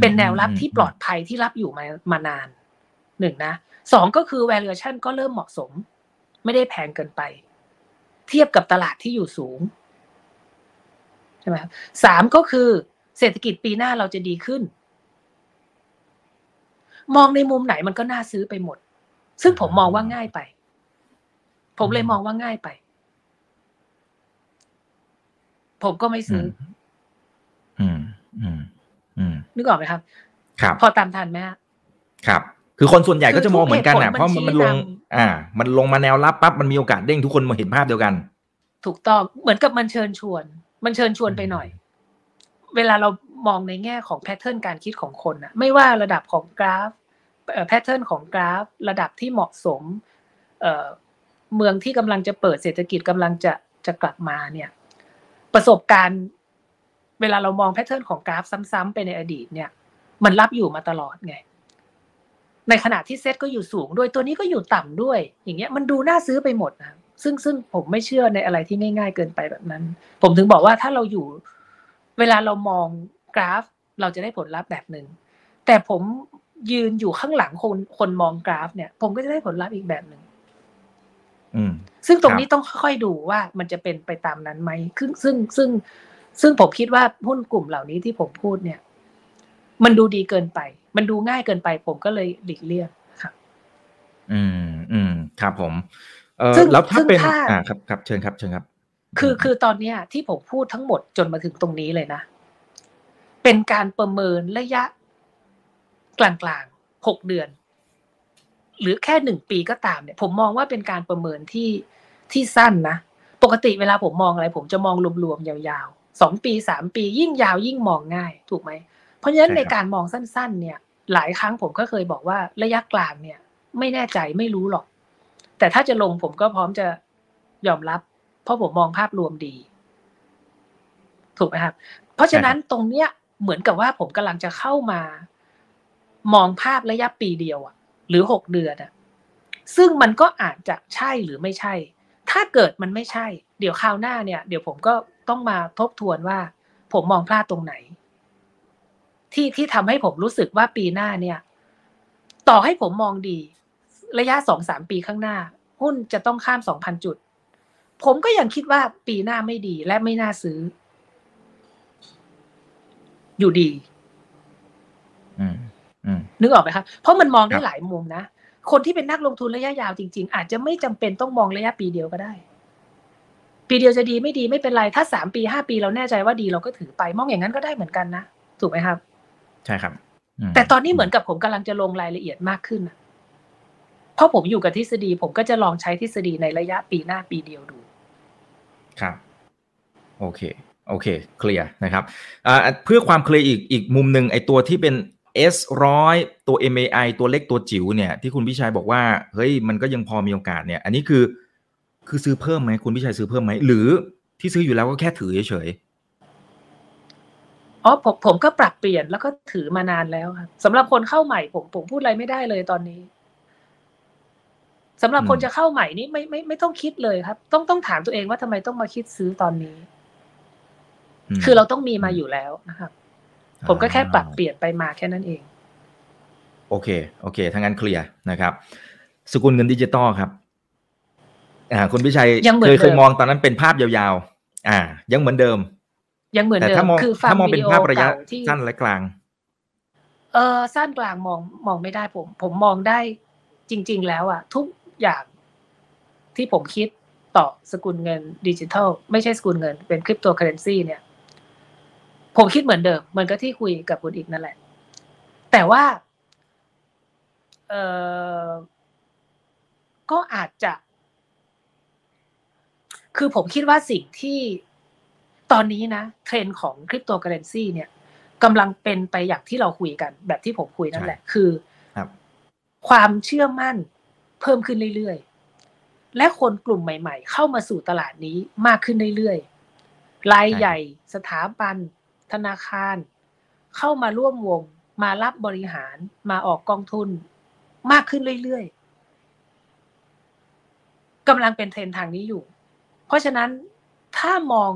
เป็นแนวรับที่ปลอดภัยที่รับอยู่มามานาน หนึ่งนะสองก็คือ valuation ก็เริ่มเหมาะสม ไม่ได้แพงเกินไป เทียบกับตลาดที่อยู่สูงใช่ไหมสามก็คือเศรษฐกิจปีหน้าเราจะดีขึ้น มองในมุมไหนมันก็น่าซื้อไปหมด ซึ่งผมมองว่าง่ายไป ผมเลยมองว่าง่ายไป ผมก็ไม่ซื้อ อืม อืมนึกออกไหมครับ ครับ พอตามทันไหมครับ คือคนส่วนใหญ่ก็จะมองเหมือนกันนะเพราะมันมันลง อ่า มันลงมาแนวรับปั๊บมันมีโอกาสเด้งทุกคนมาเห็นภาพเดียวกัน ถูกต้องเหมือนกับมันเชิญชวน มันเชิญชวนไปหน่อย เวลาเรามองในแง่ของ pattern การคิดของคนอะไม่ว่าระดับของกราฟ pattern ของกราฟ ระดับที่เหมาะสมเอ่อเมืองที่กำลังจะเปิดเศรษฐกิจกำลังจะจะกลับมาเนี่ย ประสบการณ์ เวลาเรามอง pattern ของกราฟซ้ำๆไปในอดีตเนี่ย มันรับอยู่มาตลอดไง ในขณะที่เซตก็อยู่สูงด้วยตัวนี้ก็อยู่ต่ำด้วย อย่างเงี้ยมันดูน่าซื้อไปหมดนะซึ่งซึ่งผมไม่เชื่อในอะไรที่ง่าย ๆ เกินไปแบบนั้น ผมถึงบอกว่าถ้าเราอยู่ เวลาเรามองกราฟ เราจะได้ผลลัพธ์แบบหนึ่งแต่ผมยืนอยู่ข้างหลังคนคนมองกราฟเนี่ย ผมก็จะได้ผลลัพธ์อีกแบบหนึ่งซึ่งตรงนี้ต้องค่อยๆดูว่ามันจะเป็นไปตามนั้นไหมซึ่งซึ่งซึ่งซึ่งผมคิดว่าหุ้นกลุ่มเหล่านี้ที่ผมพูดเนี่ย มันดูดีเกินไป มันดูง่ายเกินไปผมก็เลยหลีกเลี่ยงครับอืมอืมครับผม เออแล้วถ้าเป็นอ่าครับครับเชิญครับเชิญครับ คือคือตอนเนี้ยที่ผมพูดทั้งหมดจนมาถึงตรงนี้เลยนะ เป็นการประเมินระยะ กลางๆหกเดือน หรือแค่หนึ่งปีก็ตามเนี่ย ผมมองว่าเป็นการประเมินที่ที่สั้นนะปกติเวลาผมมองอะไร ผมจะมองรวมๆยาวสองปีสามปี ยิ่งยาวยิ่งมองง่าย ถูกไหมเพราะฉะนั้นในการมองสั้น ๆ เนี่ย หลายครั้งผมก็เคยบอกว่าระยะกลางเนี่ย ไม่แน่ใจไม่รู้หรอก แต่ถ้าจะลงผมก็พร้อมจะยอมรับ เพราะผมมองภาพรวมดี ถูกไหมครับ เพราะฉะนั้นตรงเนี้ยเหมือนกับว่าผมกำลังจะเข้ามา มองภาพระยะปีเดียวอะหรือหกเดือนอะซึ่งมันก็อาจจะใช่หรือไม่ใช่ ถ้าเกิดมันไม่ใช่ เดี๋ยวคราวหน้าเนี่ย เดี๋ยวผมก็ต้องมาทบทวนว่า ผมมองพลาดตรงไหน ที่ที่ทำให้ผมรู้สึกว่าปีหน้าเนี่ย ต่อให้ผมมองดี ระยะสองสามปีข้างหน้า หุ้นจะต้องข้ามสองพันจุด ผมก็ยังคิดว่าปีหน้าไม่ดีและไม่น่าซื้อ อยู่ดีอืมอืมนึกออกไหมคะเพราะมันมองได้ครับหลายมุมนะคนที่เป็นนักลงทุนระยะยาวจริง ๆ อาจจะไม่จำเป็นต้องมองระยะปีเดียวก็ได้ ปีเดียวจะดีไม่ดีไม่เป็นไร ถ้าสามปีห้าปีเราแน่ใจว่าดีเราก็ถือไป มองอย่างนั้นก็ได้เหมือนกันนะ ถูกไหมครับ ใช่ครับมแต่ตอนนี้เหมือนกับผมกำลังจะลงรายละเอียดมากขึ้นน่ะเพราะผมอยู่กับทฤษฎี ผมก็จะลองใช้ทฤษฎีในระยะปีหน้าปีเดียวดู ครับ โอเค โอเค เคลียร์นะครับอ่าเพื่อความเคลียร์อีกอีกมุมหนึ่งไอตัวที่เป็น S ร้อยตัว MAI ตัวเล็กตัวจิ๋วเนี่ยที่คุณพิชัยบอกว่าเฮ้ยมันก็ยังพอมีโอกาสเนี่ย อันนี้คือคือซื้อเพิ่มไหมคุณพิชัยซื้อเพิ่มไหมหรือที่ซื้ออยู่แล้วก็แค่ถือเฉย อ๋อผมผมก็ปรับเปลี่ยนแล้วก็ถือมานานแล้วครับสำหรับคนเข้าใหม่ผมผมพูดอะไรไม่ได้เลยตอนนี้สำหรับคนจะเข้าใหม่นี่ไม่ไม่ไม่ต้องคิดเลยครับ ต้องต้องถามตัวเองว่าทำไมต้องมาคิดซื้อตอนนี้ๆมคือเราต้องมีมาอยู่แล้วนะครับ ผมก็แค่ปรับเปลี่ยนไปมาแค่นั้นเอง โอเค โอเคถ้างั้นเคลียร์นะครับ สกุลเงินดิจิตอลครับ อ่าคุณพิชัยยังเหมือนเคยเดิมเคยมองตอนนั้นเป็นภาพยาวๆ อ่า ยังเหมือนเดิม ยังเหมือนแต่เดิมถ้ามองคือฟังถ้ามองวิเป็นดีโอภาพระยะเก่าที่สั้นและกลาง เออสั้นกลางมองมองไม่ได้ผม ผมมองได้จริง ๆ แล้วอะทุกอย่างที่ผมคิดต่อสกุลเงินดิจิทัล ไม่ใช่สกุลเงิน เป็นคริปโตเคอเรนซีเนี่ย ผมคิดเหมือนเดิมเหมือนกับที่คุยกับคุณอีกนั่นแหละ แต่ว่าเออก็อาจจะ คือผมคิดว่าสิ่งที่ ตอนนี้นะเทรนด์ของคริปโตเคอเรนซีเนี่ยกำลังเป็นไปอย่างที่เราคุยกัน แบบที่ผมคุยนั่นแหละ คือครับความเชื่อมั่นเพิ่มขึ้นเรื่อยๆ และคนกลุ่มใหม่ๆ เข้ามาสู่ตลาดนี้มากขึ้นเรื่อยๆรายใหญ่ สถาบัน ธนาคาร เข้ามาร่วมวง มารับบริหาร มาออกกองทุน มากขึ้นเรื่อยๆกำลังเป็นเทรนด์ทางนี้อยู่ เพราะฉะนั้นถ้ามอง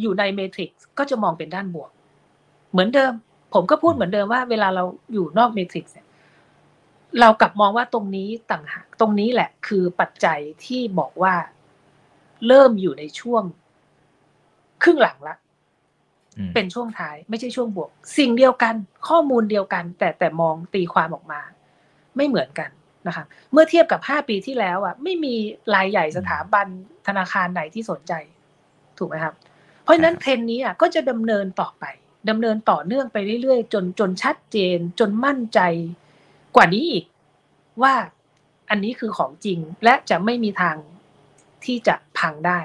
อยู่ในเมทริกซ์ก็จะมองเป็นด้านบวก เหมือนเดิม ผมก็พูดเหมือนเดิมว่าเวลาเราอยู่นอกเมทริกซ์เนี่ยเรากลับมองว่าตรงนี้ต่างหากตรงนี้แหละคือปัจจัยที่บอกว่าเริ่มอยู่ในช่วง ครึ่งหลังละอืมเป็นช่วงท้ายไม่ใช่ช่วงบวก สิ่งเดียวกัน ข้อมูลเดียวกัน แต่แต่มองตีความออกมา ไม่เหมือนกันนะคะเมื่อเทียบกับห้าปีที่แล้วอะ ไม่มีรายใหญ่สถาบันธนาคารไหนที่สนใจ ถูกไหมครับ เพราะฉะนั้นเทรนด์นี้อะก็จะดำเนินต่อไปดำเนินต่อเนื่องไปเรื่อยๆ จนจนชัดเจน จนมั่นใจกว่านี้อีกว่าอันนี้คือของจริงและจะไม่มีทางที่จะพังได้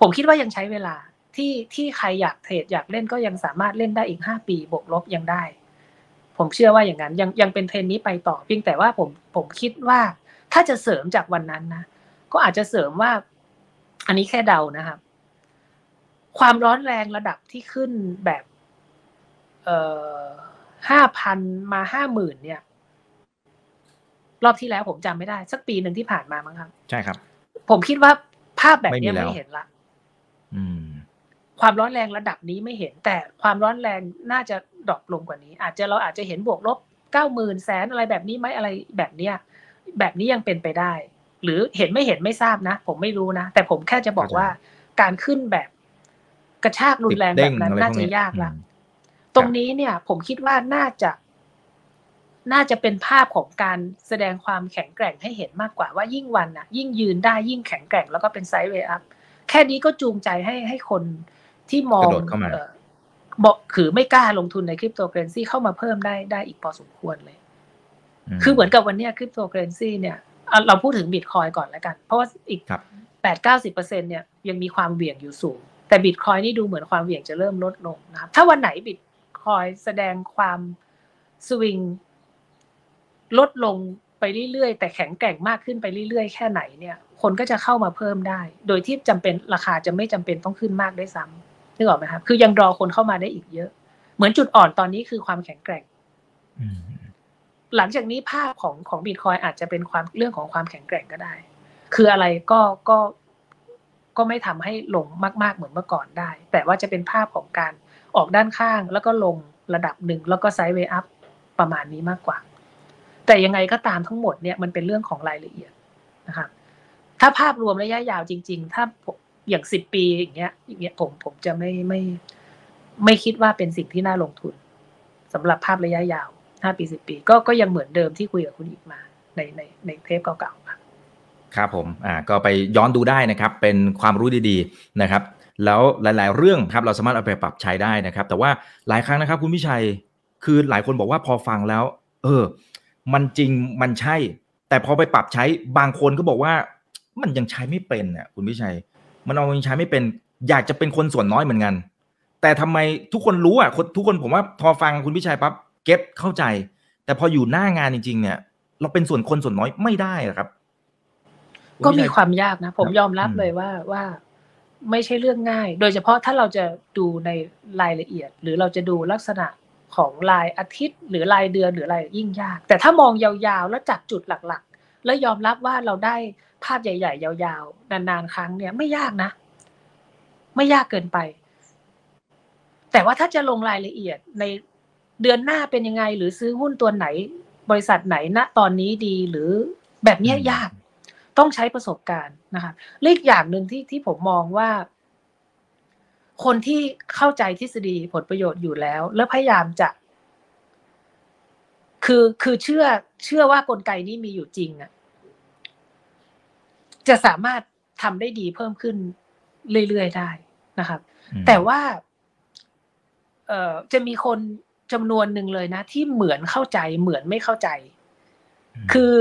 ผมคิดว่ายังใช้เวลาที่ที่ใครอยากเทรดอยากเล่นก็ยังสามารถเล่นได้อีกห้าปีบวกลบยังได้ ผมเชื่อว่าอย่างนั้นยังยังเป็นเทรนด์นี้ไปต่อเพียงแต่ว่าผมผมคิดว่าถ้าจะเสริมจากวันนั้นนะ ก็อาจจะเสริมว่า อันนี้แค่เดานะครับ ความร้อนแรงระดับที่ขึ้นแบบเอ่อห้าพันมาห้าหมื่นเนี่ย รอบที่แล้วผมจำไม่ได้ สักปีหนึ่งที่ผ่านมามั้งครับ ใช่ครับ ผมคิดว่าภาพแบบเนี้ยไม่มีแล้วไม่เห็นละอืมความร้อนแรงระดับนี้ไม่เห็น แต่ความร้อนแรงน่าจะ drop ลงกว่านี้ อาจจะเราอาจจะเห็นบวกลบเก้าหมื่นแสนอะไรแบบนี้ไหมอะไรแบบเนี้ยแบบนี้ยังเป็นไปได้ หรือเห็นไม่เห็นไม่ทราบนะ ผมไม่รู้นะ แต่ผมแค่จะบอกเข้าใจว่าการขึ้นแบบ กระชากรุนแรงแบบนั้นติดเด้งอะไรน่าพวกจะนี้ยากละอืมตรงนี้เนี่ย ผมคิดว่าน่าจะ น่าจะเป็นภาพของการแสดงความแข็งแกร่งให้เห็นมากกว่าว่ายิ่งวันน่ะ ยิ่งยืนได้ยิ่งแข็งแกร่งแล้วก็เป็น sideway upแค่นี้ก็จูงใจให้ให้คนที่มองกระโดดเข้ามาเอ่อบอกคือไม่กล้าลงทุนในคริปโตเคอเรนซีเข้ามาเพิ่มได้ได้อีกพอสมควรเลย คือเหมือนกับวันเนี้คริปโตเคอเรนซีเนี่ยอะเราพูดถึงบิตคอยก่อนแล้วกัน เพราะว่าอีกครับแปดเก้าสิบเปอร์เซ็นเนี่ยยังมีความเหวี่ยงอยู่สูง แต่บิตคอยนี่ดูเหมือนความเหวี่ยงจะเริ่มลดลงนะครับถ้าวันไหนบิตคอยแสดงความสวิงลดลงไปเรื่อยๆ แต่แข็งแกร่งมากขึ้นไปเรื่อยๆ แค่ไหนเนี่ย คนก็จะเข้ามาเพิ่มได้ โดยที่จำเป็นราคาจะไม่จำเป็นต้องขึ้นมากได้ซ้นึกออกไหมครับคือยังรอคนเข้ามาได้อีกเยอะ เหมือนจุดอ่อนตอนนี้คือความแข็งแกร่งหลังจากนี้ภาพของของบิตคอยอาจจะเป็นความเรื่องของความแข็งแกร่งก็ได้ คืออะไรก็ก็ ก็ไม่ทำให้ลงมาก ๆเหมือนเมื่อก่อนได้ แต่ว่าจะเป็นภาพของการออกด้านข้างแล้วก็ลงระดับหนึ่งแล้วก็ไซด์เวย์อัพประมาณนี้มากกว่า แต่ยังไงก็ตามทั้งหมดเนี่ยมันเป็นเรื่องของรายละเอียดนะครับถ้าภาพรวมระยะยาวจริง ๆ ถ้าอย่างสิบปีอย่างเงี้ยอย่างเงี้ยผมผมจะไม่ไม่ไม่คิดว่าเป็นสิ่งที่น่าลงทุนสำหรับภาพระยะยาวห้าปีสิบปี ก็ก็ยังเหมือนเดิมที่คุยกับคุณอีกมาในในในเทปเก่าๆครับ ครับผมอ่าก็ไปย้อนดูได้นะครับเป็นความรู้ดีๆนะครับ แล้วหลาย ๆ เรื่องครับเราสามารถเอาไปปรับใช้ได้นะครับ แต่ว่าหลายครั้งนะครับคุณพิชัยคือหลายคนบอกว่าพอฟังแล้ว เออ มันจริงมันใช่ แต่พอไปปรับใช้บางคนก็บอกว่า มันยังใช้ไม่เป็นอะคุณพิชัย มันเอายังใช้ไม่เป็น อยากจะเป็นคนส่วนน้อยเหมือนกัน แต่ทำไมทุกคนรู้อะทุกคนผมว่าพอฟังคุณพิชัยปั๊บเก็ตเข้าใจ แต่พออยู่หน้างานจริง ๆ เนี่ย เราเป็นส่วนคนส่วนน้อยไม่ได้ครับ ก็พิมีชัยความยากนะ ผมครับยอมรับอืมเลยว่าว่าไม่ใช่เรื่องง่าย โดยเฉพาะถ้าเราจะดูในรายละเอียด หรือเราจะดูลักษณะของรายอาทิตย์ หรือรายเดือนหรืออะไรยิ่งยาก แต่ถ้ามองยาวๆ แล้วจับจุดหลักๆ แล้วยอมรับว่าเราได้ภาพใหญ่ๆ ยาวๆ นานๆ ครั้งเนี่ยไม่ยากนะ ไม่ยากเกินไป แต่ว่าถ้าจะลงรายละเอียดในเดือนหน้าเป็นยังไง หรือซื้อหุ้นตัวไหน บริษัทไหนณตอนนี้ดีหรือแบบเนี้ยอืมยาก ต้องใช้ประสบการณ์นะคะและอีกอย่างหนึ่งที่ที่ผมมองว่า คนที่เข้าใจทฤษฎีผลประโยชน์อยู่แล้ว แล้วพยายามจะ คือคือเชื่อเชื่อว่ากลไกนี้มีอยู่จริงอะจะสามารถทำได้ดีเพิ่มขึ้นเรื่อยๆได้นะครับอืมแต่ว่า เอ่อจะมีคนจำนวนหนึ่งเลยนะ ที่เหมือนเข้าใจเหมือนไม่เข้าใจ คือ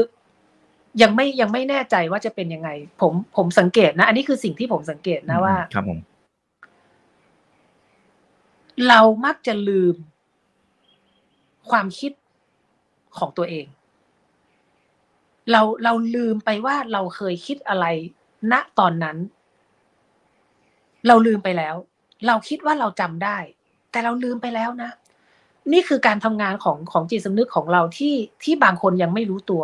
ยังไม่ยังไม่แน่ใจว่าจะเป็นยังไง ผมผมสังเกตนะ อันนี้คือสิ่งที่ผมสังเกตนะว่า ครับผม เรามักจะลืมความคิดของตัวเอง เราเราลืมไปว่าเราเคยคิดอะไร ณตอนนั้น เราลืมไปแล้ว เราคิดว่าเราจำได้ แต่เราลืมไปแล้วนะ นี่คือการทำงานของของจิตสำนึกของเราที่ที่บางคนยังไม่รู้ตัว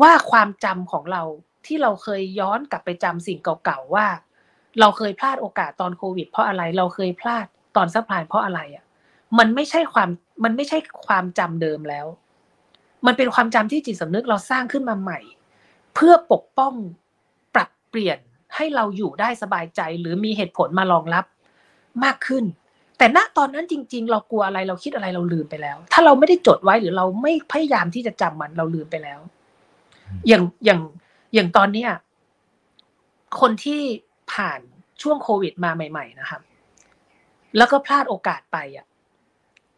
ว่าความจำของเราที่เราเคยย้อนกลับไปจำสิ่งเก่าๆว่า เราเคยพลาดโอกาสตอนโควิด เพราะอะไรเราเคยพลาดตอน subprime เพราะอะไรอะ มันไม่ใช่ความมันไม่ใช่ความจำเดิมแล้ว มันเป็นความจำที่จิตสำนึกเราสร้างขึ้นมาใหม่ เพื่อปกป้องปรับเปลี่ยนให้เราอยู่ได้สบายใจ หรือมีเหตุผลมารองรับมากขึ้น แต่ณตอนนั้นจริง ๆ เรากลัวอะไรเราคิดอะไรเราลืมไปแล้ว ถ้าเราไม่ได้จดไว้หรือเราไม่พยายามที่จะจำมันเราลืมไปแล้ว อย่างอย่างอย่างตอนเนี้ยคนที่ผ่านช่วงโควิดมาใหม่ ๆ นะครับ แล้วก็พลาดโอกาสไปอะ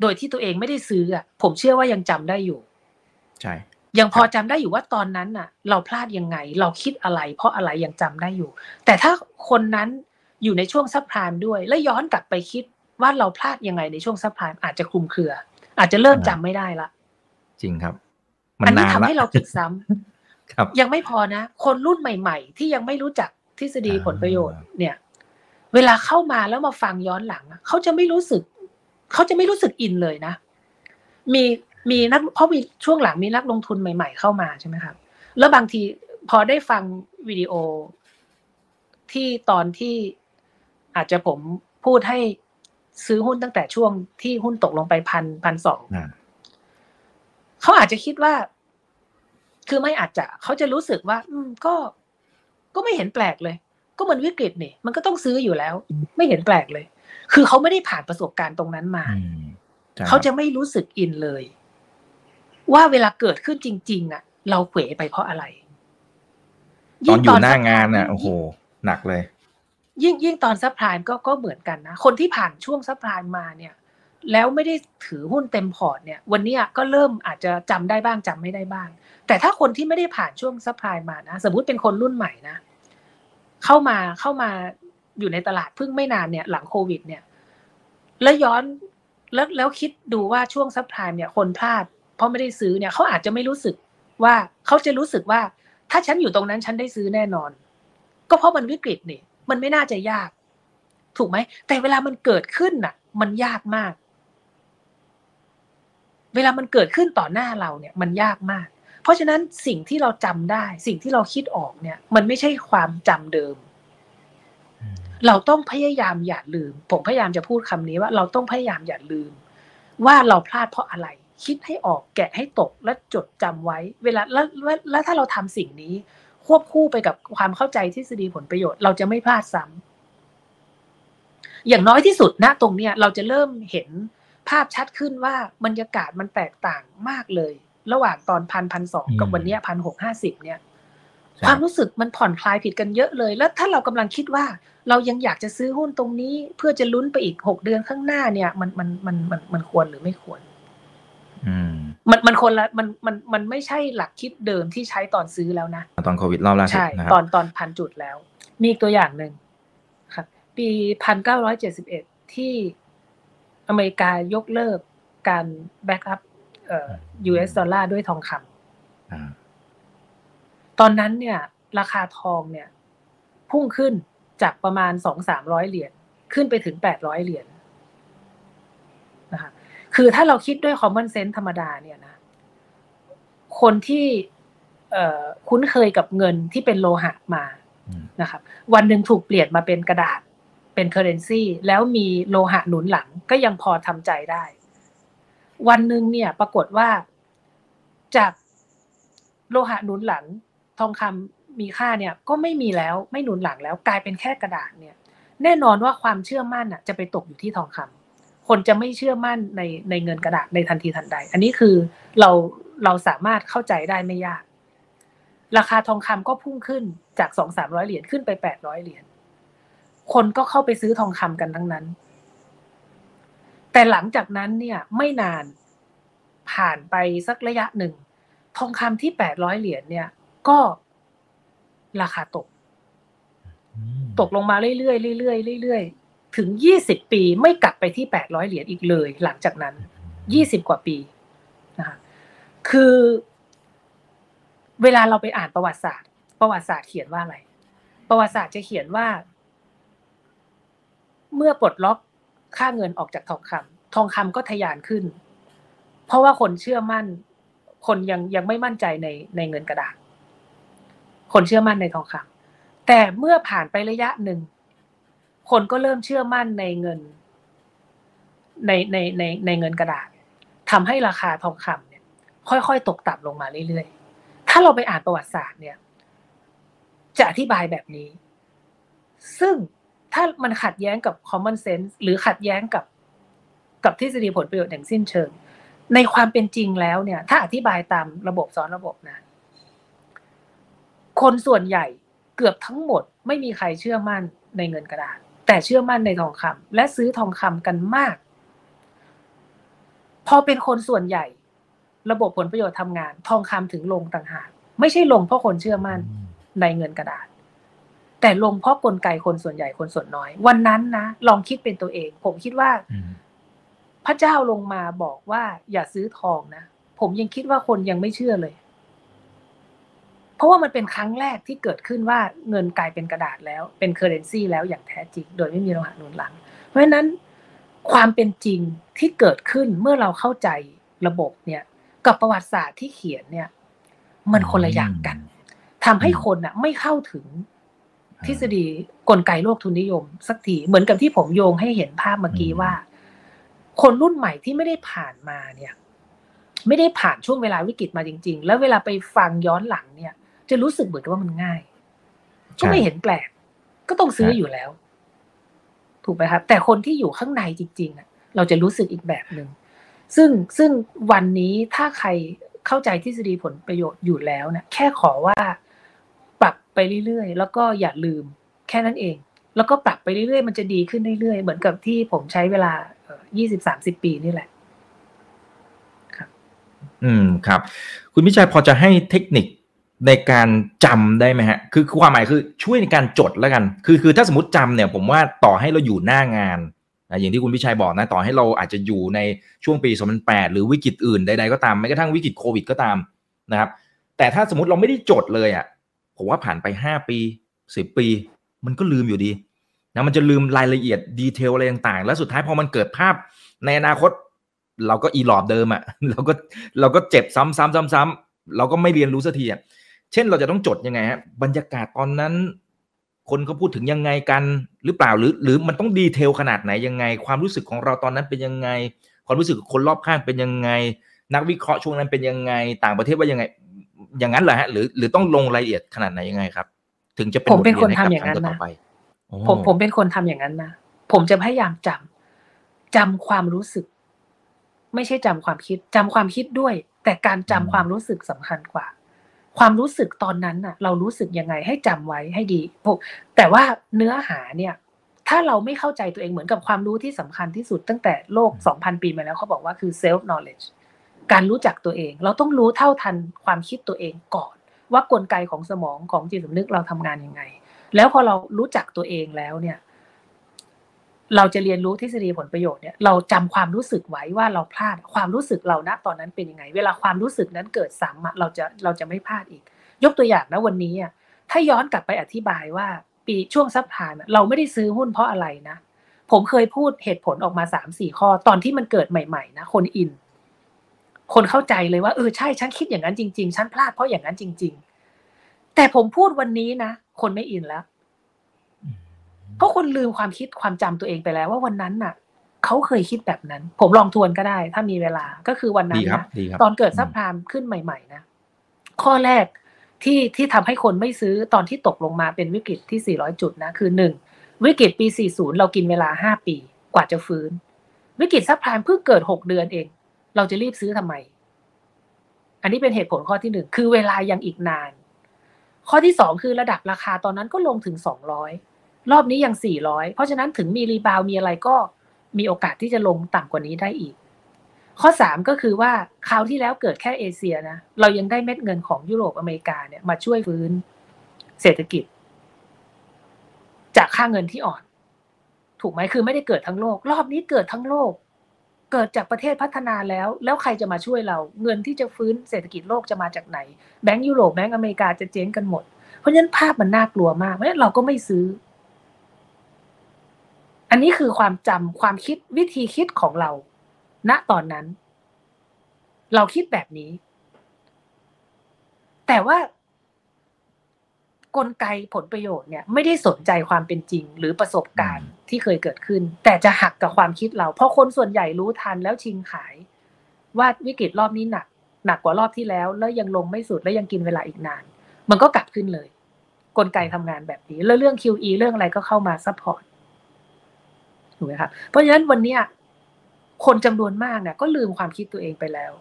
โดยที่ตัวเองไม่ได้ซื้ออะ ผมเชื่อว่ายังจำได้อยู่ ใช่ ยังพอจำได้อยู่ว่าตอนนั้นน่ะ เราพลาดยังไง เราคิดอะไร เพราะอะไรยังจำได้อยู่ แต่ถ้าคนนั้นอยู่ในช่วงซับพลายด้วย แล้วย้อนกลับไปคิดว่าเราพลาดยังไงในช่วงซับพลายอาจจะคลุมเครือ อาจจะเริ่มจำไม่ได้ละ จริงครับ มันอันนี้นานทำละให้เราผิดซ้ำครับ ยังไม่พอนะ คนรุ่นใหม่ ๆ ที่ยังไม่รู้จักทฤษฎีอ่าผลประโยชน์เนี่ย เวลาเข้ามาแล้วมาฟังย้อนหลังอะเขาจะไม่รู้สึก เขาจะไม่รู้สึกอินเลยนะ มีมีนักเพราะมีช่วงหลังมีนักลงทุนใหม่ ๆ เข้ามาใช่ไหมครับแล้วบางทีพอได้ฟังวิดีโอที่ตอนที่อาจจะผมพูดให้ซื้อหุ้นตั้งแต่ช่วงที่หุ้นตกลงไปพันพันสองอ่าเขาอาจจะคิดว่า คือไม่อาจจะเขาจะรู้สึกว่า อืมก็ ก็ไม่เห็นแปลกเลย ก็มันวิกฤตนี่มันก็ต้องซื้ออยู่แล้ว ไม่เห็นแปลกเลย คือเขาไม่ได้ผ่านประสบการณ์ตรงนั้นมาอืมใช่เขาจะไม่รู้สึก in เลย ว่าเวลาเกิดขึ้นจริงๆอะ เราเขวไปเพราะอะไรตอนอยู่หน้า subprime น่ะโอ้โหหนักเลย ยิ่งยิ่งตอน subprime ก็ก็เหมือนกันนะคนที่ผ่านช่วง subprime มาเนี่ย แล้วไม่ได้ถือหุ้นเต็มพอร์ตเนี่ย วันเนี้ยก็เริ่มอาจจะจำได้บ้างจำไม่ได้บ้าง แต่ถ้าคนที่ไม่ได้ผ่านช่วง subprime มานะ สมมติเป็นคนรุ่นใหม่นะ เข้ามาเข้ามาอยู่ในตลาดเพิ่งไม่นานเนี่ย หลังโควิด เนี่ย แล้วย้อนแล้วแล้วคิดดูว่าช่วง subprime เนี่ย คนพลาด เพราะไม่ได้ซื้อเนี่ยเขาอาจจะไม่รู้สึกว่าเขาจะรู้สึกว่า ถ้าฉันอยู่ตรงนั้นฉันได้ซื้อแน่นอน ก็เพราะมันวิกฤตนี่มันไม่น่าจะยาก ถูกไหมแต่เวลามันเกิดขึ้นน่ะ มันยากมาก เวลามันเกิดขึ้นต่อหน้าเราเนี่ย มันยากมาก เพราะฉะนั้นสิ่งที่เราจำได้ สิ่งที่เราคิดออกเนี่ย มันไม่ใช่ความจำเดิม เราต้องพยายามอย่าลืม ผมพยายามจะพูดคำนี้ว่า เราต้องพยายามอย่าลืม ว่าเราพลาดเพราะอะไร คิดให้ออกแกะให้ตกและจดจำไว้ เวลาแล้วแล้วถ้าเราทำสิ่งนี้ ควบคู่ไปกับความเข้าใจทฤษฎีผลประโยชน์ เราจะไม่พลาดซ้ำอย่างน้อยที่สุดนะตรงเนี้ยเราจะเริ่มเห็นภาพชัดขึ้นว่าบรรยากาศมันแตกต่างมากเลย ระหว่างตอนพันพันสองกับวันนี้พันหกห้าสิบเนี่ย ความรู้สึกมันผ่อนคลายผิดกันเยอะเลย แล้วถ้าเรากำลังคิดว่า เรายังอยากจะซื้อหุ้นตรงนี้ เพื่อจะลุ้นไปอีกหกเดือนข้างหน้าเนี่ย มันมันมันมันมันควรหรือไม่ควรอืมมันมันคนละมันมันมันไม่ใช่หลักคิดเดิมที่ใช้ตอนซื้อแล้วนะ ตอนโควิดรอบล่าสุดใช่นะครับตอนตอนพันจุดแล้ว มีอีกตัวอย่างหนึ่งครับปีพันเก้าร้อยเจ็ดสิบเอ็ดที่อเมริกายกเลิกการแบ็กอัพเอ่อ US ดอลลาร์ด้วยทองคำอ่าตอนนั้นเนี่ย ราคาทองเนี่ย พุ่งขึ้นจากประมาณสองสามร้อยเหรียญขึ้นไปถึงแปดร้อยเหรียญนะคะคือถ้าเราคิดด้วย common sense ธรรมดาเนี่ยนะ คนที่เอ่อคุ้นเคยกับเงินที่เป็นโลหะมาอืมนะครับ วันหนึ่งถูกเปลี่ยนมาเป็นกระดาษเป็นเคอร์เรนซีแล้วมีโลหะหนุนหลังก็ยังพอทำใจได้ วันหนึ่งเนี่ย ปรากฏว่าจากโลหะหนุนหลังทองคำมีค่าเนี่ย ก็ไม่มีแล้วไม่หนุนหลังแล้วกลายเป็นแค่กระดาษเนี่ย แน่นอนว่าความเชื่อมั่นอะ จะไปตกอยู่ที่ทองคำคนจะไม่เชื่อมั่นในในเงินกระดาษในทันทีทันใด อันนี้คือเราเราสามารถเข้าใจได้ไม่ยาก ราคาทองคำก็พุ่งขึ้นจากสองสามร้อยเหรียญขึ้นไปแปดร้อยเหรียญคนก็เข้าไปซื้อทองคำกันทั้งนั้น แต่หลังจากนั้นเนี่ยไม่นานผ่านไปสักระยะหนึ่ง ทองคำที่แปดร้อยเหรียญเนี่ยก็ราคาตก ตกลงมาเรื่อยๆเรื่อยๆเรื่อยๆถึงยี่สิบปีไม่กลับไปที่แปดร้อยเหรียญอีกเลย หลังจากนั้นยี่สิบกว่าปีนะคะคือเวลาเราไปอ่านประวัติศาสตร์ ประวัติศาสตร์เขียนว่าอะไร ประวัติศาสตร์จะเขียนว่า เมื่อปลดล็อก ค่าเงินออกจากทองคำทองคำก็ทะยานขึ้น เพราะว่าคนเชื่อมั่น คนยังยังไม่มั่นใจในในเงินกระดาษ คนเชื่อมั่นในทองคำแต่เมื่อผ่านไประยะหนึ่ง คนก็เริ่มเชื่อมั่นในเงิน ในในในในเงินกระดาษทำให้ราคาทองคำเนี่ย ค่อยๆ ตกต่ำลงมาเรื่อยๆ ถ้าเราไปอ่านประวัติศาสตร์เนี่ย จะอธิบายแบบนี้ ซึ่ง ถ้ามันขัดแย้งกับ common sense หรือขัดแย้งกับ กับทฤษฎีผลประโยชน์อย่างสิ้นเชิง ในความเป็นจริงแล้วเนี่ย ถ้าอธิบายตามระบบซ้อนระบบนะ คนส่วนใหญ่เกือบทั้งหมดไม่มีใครเชื่อมั่นในเงินกระดาษ แต่เชื่อมั่นในทองคำและซื้อทองคำกันมาก พอเป็นคนส่วนใหญ่ ระบบผลประโยชน์ทำงาน ทองคำถึงลงต่างหากไม่ใช่ลงเพราะคนเชื่อมั่นในเงินกระดาษ แต่ลงเพราะกลไกคนส่วนใหญ่คนส่วนน้อย วันนั้นนะลองคิดเป็นตัวเอง ผมคิดว่าอืมพระเจ้าลงมาบอกว่า อย่าซื้อทองนะผมยังคิดว่าคนยังไม่เชื่อเลย เพราะว่ามันเป็นครั้งแรกที่เกิดขึ้นว่าเงินกลายเป็นกระดาษแล้ว เป็นเคอร์เรนซีแล้วอย่างแท้จริง โดยไม่มีโลหะหนุนหลัง เพราะฉะนั้นความเป็นจริงที่เกิดขึ้นเมื่อเราเข้าใจระบบเนี่ย กับประวัติศาสตร์ที่เขียนเนี่ย มันคนละอย่างกันทำให้คนอะ ไม่เข้าถึง ทฤษฎีกลไกโลกทุนนิยม สักทีเหมือนกับที่ผมโยงให้เห็นภาพเมื่อกี้ว่า คนรุ่นใหม่ที่ไม่ได้ผ่านมาเนี่ย ไม่ได้ผ่านช่วงเวลาวิกฤตมาจริง ๆ แล้วเวลาไปฟังย้อนหลังเนี่ย จะรู้สึกเหมือนกับว่ามันง่าย ก็ไม่เห็นแปลก ก็ต้องซื้ออยู่แล้ว ถูกไหมครับ แต่คนที่อยู่ข้างในจริงๆอะเราจะรู้สึกอีกแบบหนึ่งซึ่งซึ่งวันนี้ถ้าใครเข้าใจทฤษฎีผลประโยชน์อยู่แล้วนะแค่ขอว่าปรับ ไปเรื่อยๆ แล้วก็อย่าลืมแค่นั้นเอง แล้วก็ปรับไปเรื่อยๆ มันจะดีขึ้นเรื่อยๆ เหมือนกับที่ผมใช้เวลายี่สิบสามสิบปีนี่แหละอืมครับ คุณพิชัยพอจะให้เทคนิคในการจำได้ไหมฮะ คือความหมายคือช่วยในการจดแล้วกัน คือคือถ้าสมมติจำเนี่ย ผมว่าต่อให้เราอยู่หน้างานนะอย่างที่คุณพิชัยบอกนะ ต่อให้เราอาจจะอยู่ในช่วงปี 2008 หรือวิกฤตอื่นใดๆก็ตามแม้กระทั่งวิกฤตโควิดก็ตามนะครับ แต่ถ้าสมมติเราไม่ได้จดเลยอะ ผมว่าผ่านไป 5 ปี 10 ปี มันก็ลืมอยู่ดีนะมันจะลืมรายละเอียดดีเทลอะไรต่างๆ แล้วสุดท้ายพอมันเกิดภาพในอนาคต เราก็อีหลอบเดิมอะ่ะเราก็เราก็เจ็บซ้ำๆซ้ำๆเราก็ไม่เรียนรู้สักทีอะเช่นเราจะต้องจดยังไงฮะบรรยากาศตอนนั้น คนเขาพูดถึงยังไงกันหรือเปล่าหรือ หรือมันต้องดีเทลขนาดไหนยังไง ความรู้สึกของเราตอนนั้นเป็นยังไง ความรู้สึกคนรอบข้างเป็นยังไง นักวิเคราะห์ช่วงนั้นเป็นยังไง ต่างประเทศว่ายังไง อย่างนั้นเหรอฮะหรือหรือต้องลงรายละเอียดขนาดไหนยังไงครับ ถึงจะเป็นผมเป็นบทคนรียทำให้อย่างนั้นกับครั้นะต่อไปโอ้ผมผมเป็นคนทำอย่างนั้นนะผมจะพยายามจำจำความรู้สึก ไม่ใช่จำความคิดจำความคิดด้วย แต่การจำความรู้สึกสำคัญกว่า ความรู้สึกตอนนั้นน่ะ เรารู้สึกยังไงให้จำไว้ให้ดีผมแต่ว่าเนื้อหาเนี่ย ถ้าเราไม่เข้าใจตัวเองเหมือนกับความรู้ที่สำคัญที่สุดตั้งแต่โลก 2,000 ปีมาแล้วเขาบอกว่าคือ self knowledge การรู้จักตัวเอง เราต้องรู้เท่าทันความคิดตัวเองก่อน ว่ากลไกของสมองของจิตสำนึกเราทำงานยังไง แล้วพอเรารู้จักตัวเองแล้วเนี่ย เราจะเรียนรู้ทฤษฎีผลประโยชน์เนี่ยเราจำความรู้สึกไว้ว่าเราพลาดความรู้สึกเราณตอนนั้นเป็นยังไง เวลาความรู้สึกนั้นเกิดซ้ำเราจะเราจะไม่พลาดอีก ยกตัวอย่างนะวันนี้อะถ้าย้อนกลับไปอธิบายว่า ปีช่วงซับพายเราไม่ได้ซื้อหุ้นเพราะอะไรนะ ผมเคยพูดเหตุผลออกมาสามสี่ข้อ ตอนที่มันเกิดใหม่ ๆ นะ คนอิน คนเข้าใจเลยว่าเออใช่ฉันคิดอย่างนั้นจริง ๆ ฉันพลาดเพราะอย่างนั้นจริง ๆ แต่ผมพูดวันนี้นะคนไม่อินแล้ว เพราะคนลืมความคิดความจำตัวเองไปแล้วว่าวันนั้นน่ะเขาเคยคิดแบบนั้น ผมลองทวนก็ได้ ถ้ามีเวลาก็คือวันนั้ดีนครับนะดีครับตอนเกิดซับพรามขึ้นใหม่ๆนะข้อแรกที่ที่ทำให้คนไม่ซื้อตอนที่ตกลงมาเป็นวิกฤตที่ 400 จุดนะ คือหนึ่งวิกฤตปี 40 เรากินเวลา 5 ปีกว่าจะฟื้น วิกฤตซับพรามเพิ่งเกิด 6 เดือนเอง เราจะรีบซื้อทำไม อันนี้เป็นเหตุผลข้อที่หนึ่งคือเวลายังอีกนาน ข้อที่สองคือระดับราคาตอนนั้นก็ลงถึง200รอบนี้ยัง400เพราะฉะนั้นถึงมีรีบาวมีอะไรก็มีโอกาสที่จะลงต่ำกว่านี้ได้อีก ข้อสามก็คือว่าคราวที่แล้วเกิดแค่เอเชียนะเรายังได้เม็ดเงินของยุโรปอเมริกาเนี่ยมาช่วยฟื้นเศรษฐกิจ จากค่าเงินที่อ่อน ถูกไหมคือไม่ได้เกิดทั้งโลก รอบนี้เกิดทั้งโลก เกิดจากประเทศพัฒนาแล้ว แล้วใครจะมาช่วยเรา เงินที่จะฟื้นเศรษฐกิจโลกจะมาจากไหน แบงก์ยุโรปแบงก์อเมริกาจะเจ๊งกันหมด เพราะฉะนั้นภาพมันน่ากลัวมากเพราะฉะนั้นเราก็ไม่ซื้อ อันนี้คือความจำความคิดวิธีคิดของเรา ณตอนนั้น เราคิดแบบนี้ แต่ว่า กลไกผลประโยชน์เนี่ยไม่ได้สนใจความเป็นจริง หรือประสบการณ์ที่เคยเกิดขึ้น แต่จะหักกับความคิดเรา เพราะคนส่วนใหญ่รู้ทันแล้วชิงขาย ว่าวิกฤตรอบนี้หนัก หนักกว่ารอบที่แล้ว แล้วยังลงไม่สุดแล้วยังกินเวลาอีกนาน มันก็กลับขึ้นเลย กลไกทำงานแบบนี้ แล้วเรื่อง QE เรื่องอะไรก็เข้ามา support ถูกไหมครับเพราะฉะนั้นวันเนี้ยคนจำนวนมากเนี่ยก็ลืมความคิดตัวเองไปแล้ว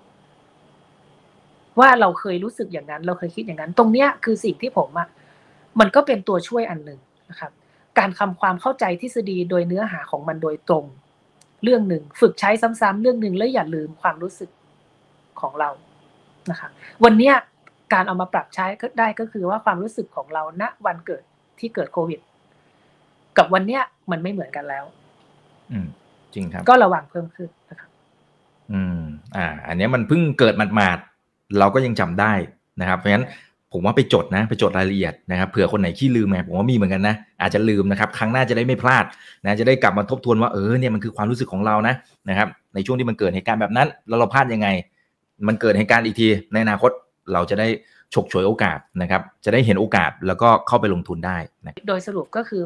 ว่าเราเคยรู้สึกอย่างนั้น เราเคยคิดอย่างนั้น ตรงเนี้ยคือสิ่งที่ผมอะ มันก็เป็นตัวช่วยอันหนึ่งนะครับ การทำความเข้าใจทฤษฎีโดยเนื้อหาของมันโดยตรง เรื่องหนึ่งฝึกใช้ซ้ำๆเรื่องหนึ่งแล้วอย่าลืมความรู้สึกของเรานะคะวันเนี้ยการเอามาปรับใช้ก็ได้ก็คือว่าความรู้สึกของเราณวันเกิดที่เกิดโควิด กับวันเนี้ยมันไม่เหมือนกันแล้ว อืม จริงครับ ก็ระวังเพิ่มขึ้นนะครับอืม อ่า อันเนี้ยมันเพิ่งเกิดหมาดๆเราก็ยังจำได้นะครับ เพราะฉะนั้น ผมว่าไปจดนะไปจดรายละเอียดนะครับเผื่อคนไหนขี้ลืมไงผมว่ามีเหมือนกันนะอาจจะลืมนะครับครั้งหน้าจะได้ไม่พลาดนะจะได้กลับมาทบทวนว่าเออเนี่ยมันคือความรู้สึกของเรานะนะครับในช่วงที่มันเกิดเหตุการณ์แบบนั้นแล้วเราพลาดยังไง มันเกิดเหตุการณ์อีกทีในอนาคตเราจะได้ฉกฉวยโอกาสนะครับ จะได้เห็นโอกาสแล้วก็เข้าไปลงทุนได้นะโดยสรุปก็คือ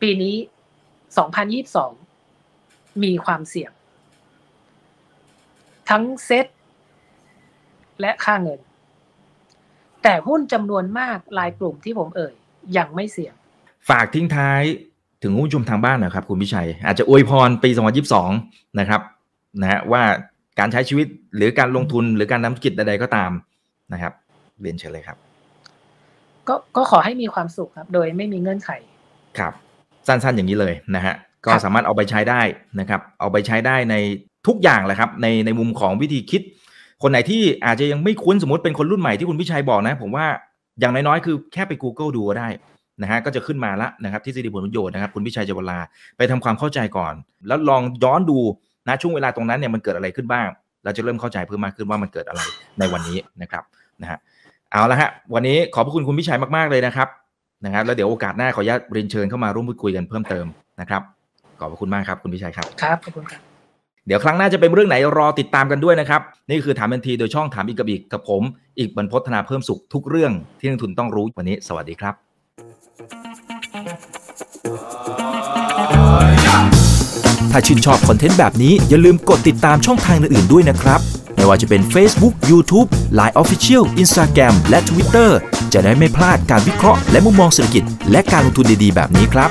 ปีนี้ 2022 มีความเสี่ยง ทั้งเซ็ตและค่าเงิน แต่หุ้นจำนวนมากรายกลุ่มที่ผมเอ่ยยังไม่เสี่ยง ฝากทิ้งท้ายถึงผู้ชมทางบ้านหนะครับ คุณพิชัย อาจจะอวยพรปี 2022 นะครับนะฮะว่าการใช้ชีวิตหรือการลงทุนหรือการทำธุรกิจใดๆก็ตามนะครับเรียนเชิญเลยครับ ก็ก็ขอให้มีความสุขครับ โดยไม่มีเงื่อนไขครับ สั้นๆอย่างนี้เลยนะฮะก็ครับสามารถเอาไปใช้ได้นะครับ เอาไปใช้ได้ในทุกอย่างแหละครับ ในในมุมของวิธีคิด คนไหนที่อาจจะยังไม่คุ้นสมมติเป็นคนรุ่นใหม่ที่คุณพิชัยบอกนะ ผมว่าอย่างน้อยๆ คือแค่ไป Google ดูก็ได้นะฮะก็จะขึ้นมาละนะครับทฤษฎีผลประโยชน์นะครับคุณพิชัยเจวลาไปทำความเข้าใจก่อน แล้วลองย้อนดูนะช่วงเวลาตรงนั้นเนี่ยมันเกิดอะไรขึ้นบ้าง เราจะเริ่มเข้าใจเพิ่มมากขึ้นว่ามันเกิดอะไรในวันนี้นะครับนะฮะเอาละฮะวันนี้ขอบพระคุณคุณพิชัยมากๆเลยนะครับนะครับแล้วเดี๋ยวโอกาสหน้าขออนุญาตเรียนเชิญเข้ามาร่วมพูดคุยกันเพิ่มเติมนะครับขอบพระคุณมากครับคุณพิชัยครับครับขอบคุณครับ เดี๋ยวครั้งหน้าจะเป็นเรื่องไหนรอติดตามกันด้วยนะครับ นี่คือถามทันทีโดยช่องถามอีกกับอีกกับผม อีกบรรพฒนาเพิ่มสุขทุกเรื่องที่นักทุนต้องรู้วันนี้ สวัสดีครับ ถ้าชื่นชอบคอนเทนต์แบบนี้อย่าลืมกดติดตามช่องทางอื่นๆด้วยนะครับไม่ว่าจะเป็น Facebook, YouTube, Line Official, Instagram และ Twitter จะได้ไม่พลาดการวิเคราะห์และมุมมองเศรษฐกิจ และการลงทุนดีๆ แบบนี้ครับ